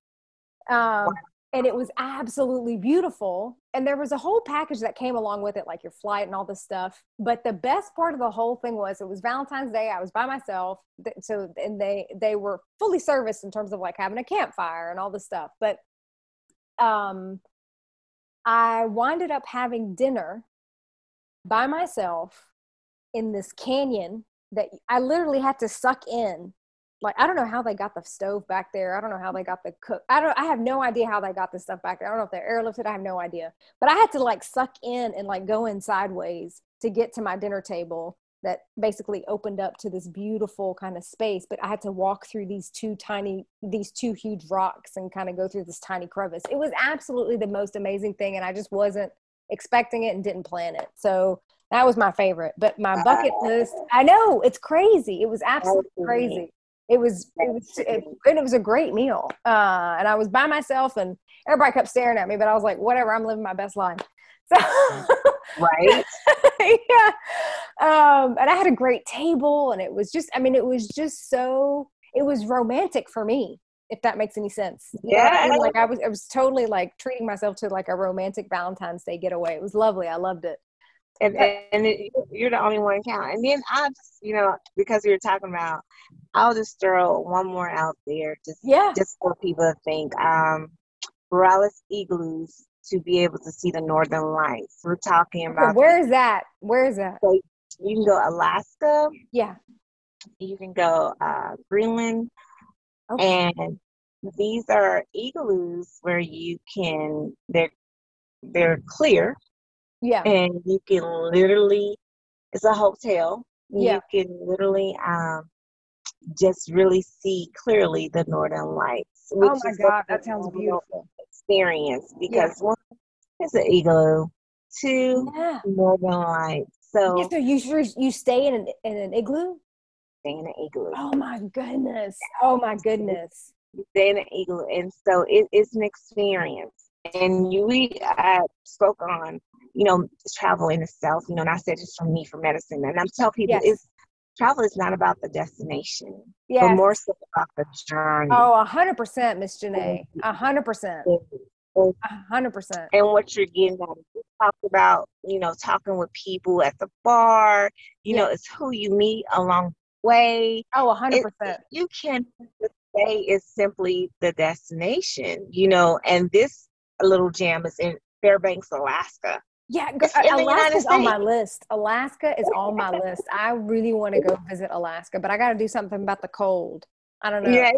Um, and it was absolutely beautiful. And there was a whole package that came along with it like your flight and all this stuff. But the best part of the whole thing was it was valentine's day. I was by myself. So and they they were fully serviced in terms of like having a campfire and all this stuff. But um, I winded up having dinner by myself in this canyon that I literally had to suck in. Like I don't know how they got the stove back there. I don't know how they got the cook. I don't. I have no idea how they got this stuff back there. I don't know if they're airlifted. I have no idea. But I had to like suck in and like go in sideways to get to my dinner table that basically opened up to this beautiful kind of space but i had to walk through these two tiny these two huge rocks and kind of go through this tiny crevice. It was absolutely the most amazing thing and i just wasn't expecting it and didn't plan it. So that was my favorite. But my bucket list i know it's crazy. It was absolutely crazy. It was it was it, and it was a great meal uh, and i was by myself and everybody kept staring at me but i was like whatever i'm living my best life. *laughs* So right? *laughs* Yeah. Um and i had a great table and it was just i mean it was just so it was romantic for me if that makes any sense. Yeah I mean? like i was i was totally like treating myself to like a romantic valentine's day getaway. It was lovely. I loved it. And, and it, you're the only one count. And then I just, you know, because we were talking about, I'll just throw one more out there, just yeah, just for people to think. Um, Borealis igloos to be able to see the northern lights. We're talking about where is that? Where is that? So you can go Alaska. Yeah. You can go uh, Greenland. Okay. And these are igloos where you can they're they're clear. Yeah. And you can literally it's a hotel. Yeah. You can literally um just really see clearly the northern lights. oh my god, that sounds beautiful experience because yeah. one is an igloo, two yeah. northern lights. So, yeah, so you you stay in an in an igloo. Stay in an igloo. Oh my goodness! Oh my goodness! You stay in an igloo, and so it, it's an experience. and you, we uh, spoke on, you know, travel in itself. You know, and I said it's from me for medicine, and I'm telling people yes. it's travel is not about the destination, yes. but more so about the journey. Oh, a hundred percent, Miss Janae, a hundred percent. A hundred percent. And what you're getting at, you talked about, you know, talking with people at the bar. You know, it's who you meet along the way. Oh, a hundred percent. You can say is simply the destination. You know, and this little jam is in Fairbanks, Alaska. Yeah, Alaska is on my list. Alaska is on my list. I really want to go visit Alaska, but I got to do something about the cold. I don't know. Yeah,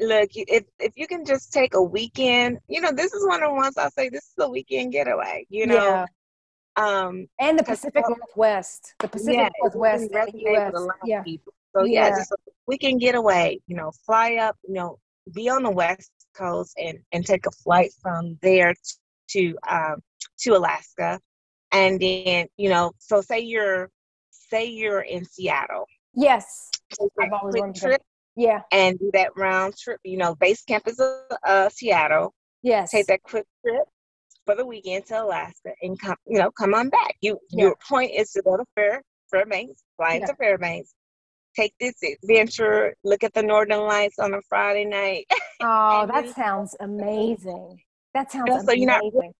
look, if if you can just take a weekend, you know, this is one of the ones I say this is a weekend getaway. You know, yeah. um, and the Pacific Northwest, the Pacific yeah, Northwest, the US. yeah. People. So yeah, yeah, just a weekend getaway. You know, fly up. You know, be on the West Coast and and take a flight from there to um to Alaska and then you know so say you're say you're in seattle. Yes. I've always wanted trip to yeah. and do that round trip you know base camp is uh, seattle. Yes. take that quick trip for the weekend to alaska and come you know come on back. You yeah. your point is to go to fair fairbanks fly into yeah. fairbanks. Take this adventure look at the northern lights on a friday night. *laughs* Oh that sounds amazing. That sounds you know, so amazing. you're not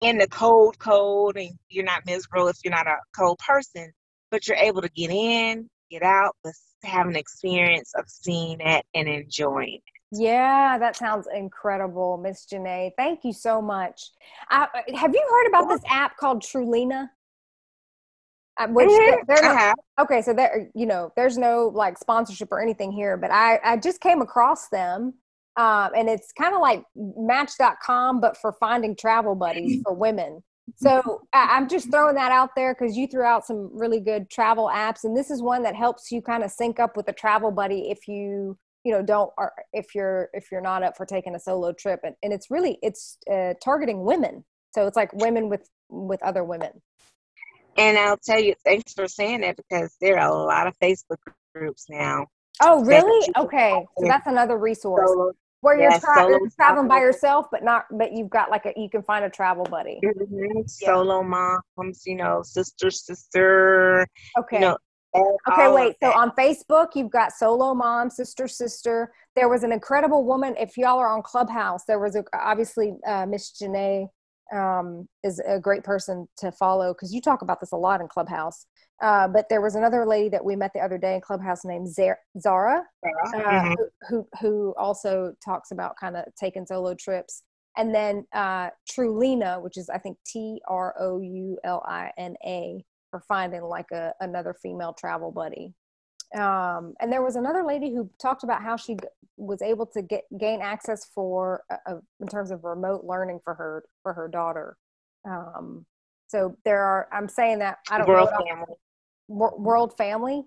in the cold, cold, and you're not miserable if you're not a cold person, but you're able to get in, get out, but have an experience of seeing it and enjoying it. Yeah, that sounds incredible, Miss Janae. Thank you so much. Uh, have you heard about this app called Tourlina? Uh, which mm-hmm. they're not, okay, so there, you know, there's no like sponsorship or anything here, but I, I just came across them um, and it's kind of like match.com but for finding travel buddies *clears throat* for women. So I, am just throwing that out there because you threw out some really good travel apps and this is one that helps you kind of sync up with a travel buddy if you you know don't or if you're if you're not up for taking a solo trip and, and it's really it's uh, targeting women. So it's like women with with other women. And i'll tell you thanks for saying that because there are a lot of facebook groups now Oh, really? Okay, so that's another resource. solo, where you're, tra- you're traveling by yourself, but not, but you've got like a you can find a travel buddy. Mm-hmm. Solo moms, you know, sister, sister. Okay. You know, okay, wait. So on Facebook, you've got solo mom, sister, sister. There was an incredible woman. If y'all are on Clubhouse, there was a, obviously uh, Miss Janae um, is a great person to follow because you talk about this a lot in Clubhouse. Uh, but there was another lady that we met the other day in Clubhouse named Zara, uh, mm-hmm. who, who also talks about kind of taking solo trips. And then uh, Tourlina, which is I think T R O U L I N A, for finding like a another female travel buddy. Um, and there was another lady who talked about how she was able to get gain access for uh, in terms of remote learning for her for her daughter. Um, so there are. I'm saying that I don't World know. Family. World Family.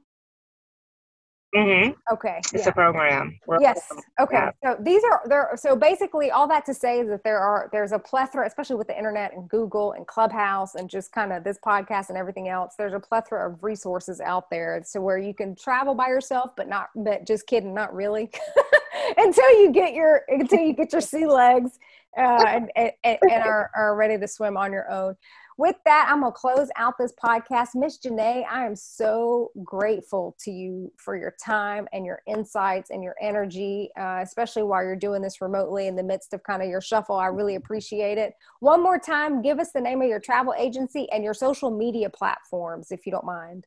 Mm-hmm. Okay. It's yeah. a program. World yes. Okay. Yeah. So these are there. So basically, all that to say is that there are there's a plethora, especially with the internet and Google and Clubhouse and just kind of this podcast and everything else. There's a plethora of resources out there, so where you can travel by yourself, but not. But just kidding, not really. *laughs* until you get your until you get your sea legs uh, and, and, and are, are ready to swim on your own with that, I'm going to close out this podcast. Miss Janae, I am so grateful to you for your time and your insights and your energy, uh, especially while you're doing this remotely in the midst of kind of your shuffle. I really appreciate it. One more time, give us the name of your travel agency and your social media platforms, if you don't mind.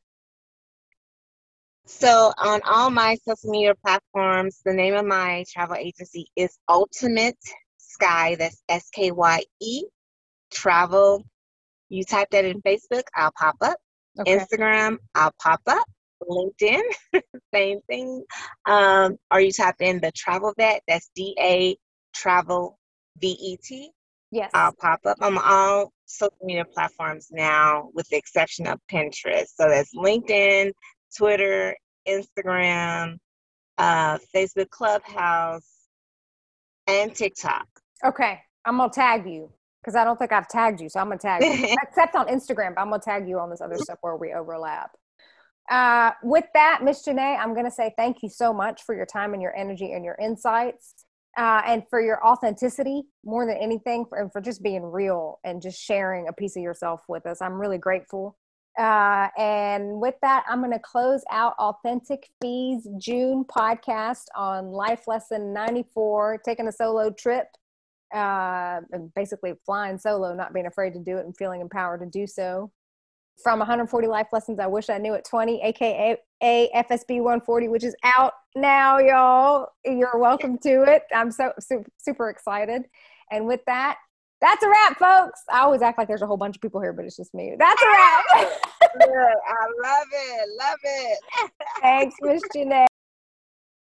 So, on all my social media platforms, the name of my travel agency is Ultimate Skye. That's S K Y E Travel you type that in Facebook, I'll pop up. Okay. Instagram, I'll pop up. LinkedIn, *laughs* same thing. Um, or you type in the travel vet, that's D A travel V E T. Yes. I'll pop up on all social media platforms now, with the exception of Pinterest. So that's LinkedIn, Twitter, Instagram, uh, Facebook Clubhouse, and TikTok. Okay. I'm going to tag you because I don't think I've tagged you. So I'm gonna tag you, *laughs* except on Instagram. But I'm gonna tag you on this other stuff where we overlap. Uh, with that, Miss Janae, I'm gonna say thank you so much for your time and your energy and your insights. uh, and for your authenticity more than anything, for, and for just being real and just sharing a piece of yourself with us. I'm really grateful. Uh, and with that, I'm going to close out Authentic Fees June podcast on Life Lesson 94, taking a solo trip, uh, basically flying solo, not being afraid to do it and feeling empowered to do so. From 140 Life Lessons I Wish I Knew at 20, aka FSB 140, which is out now, y'all. You're welcome to it. I'm so super, super excited. And with that, that's a wrap, folks. I always act like there's a whole bunch of people here, but it's just me. That's a wrap. *laughs* I love it. Love it. *laughs* Thanks, Miss Janae.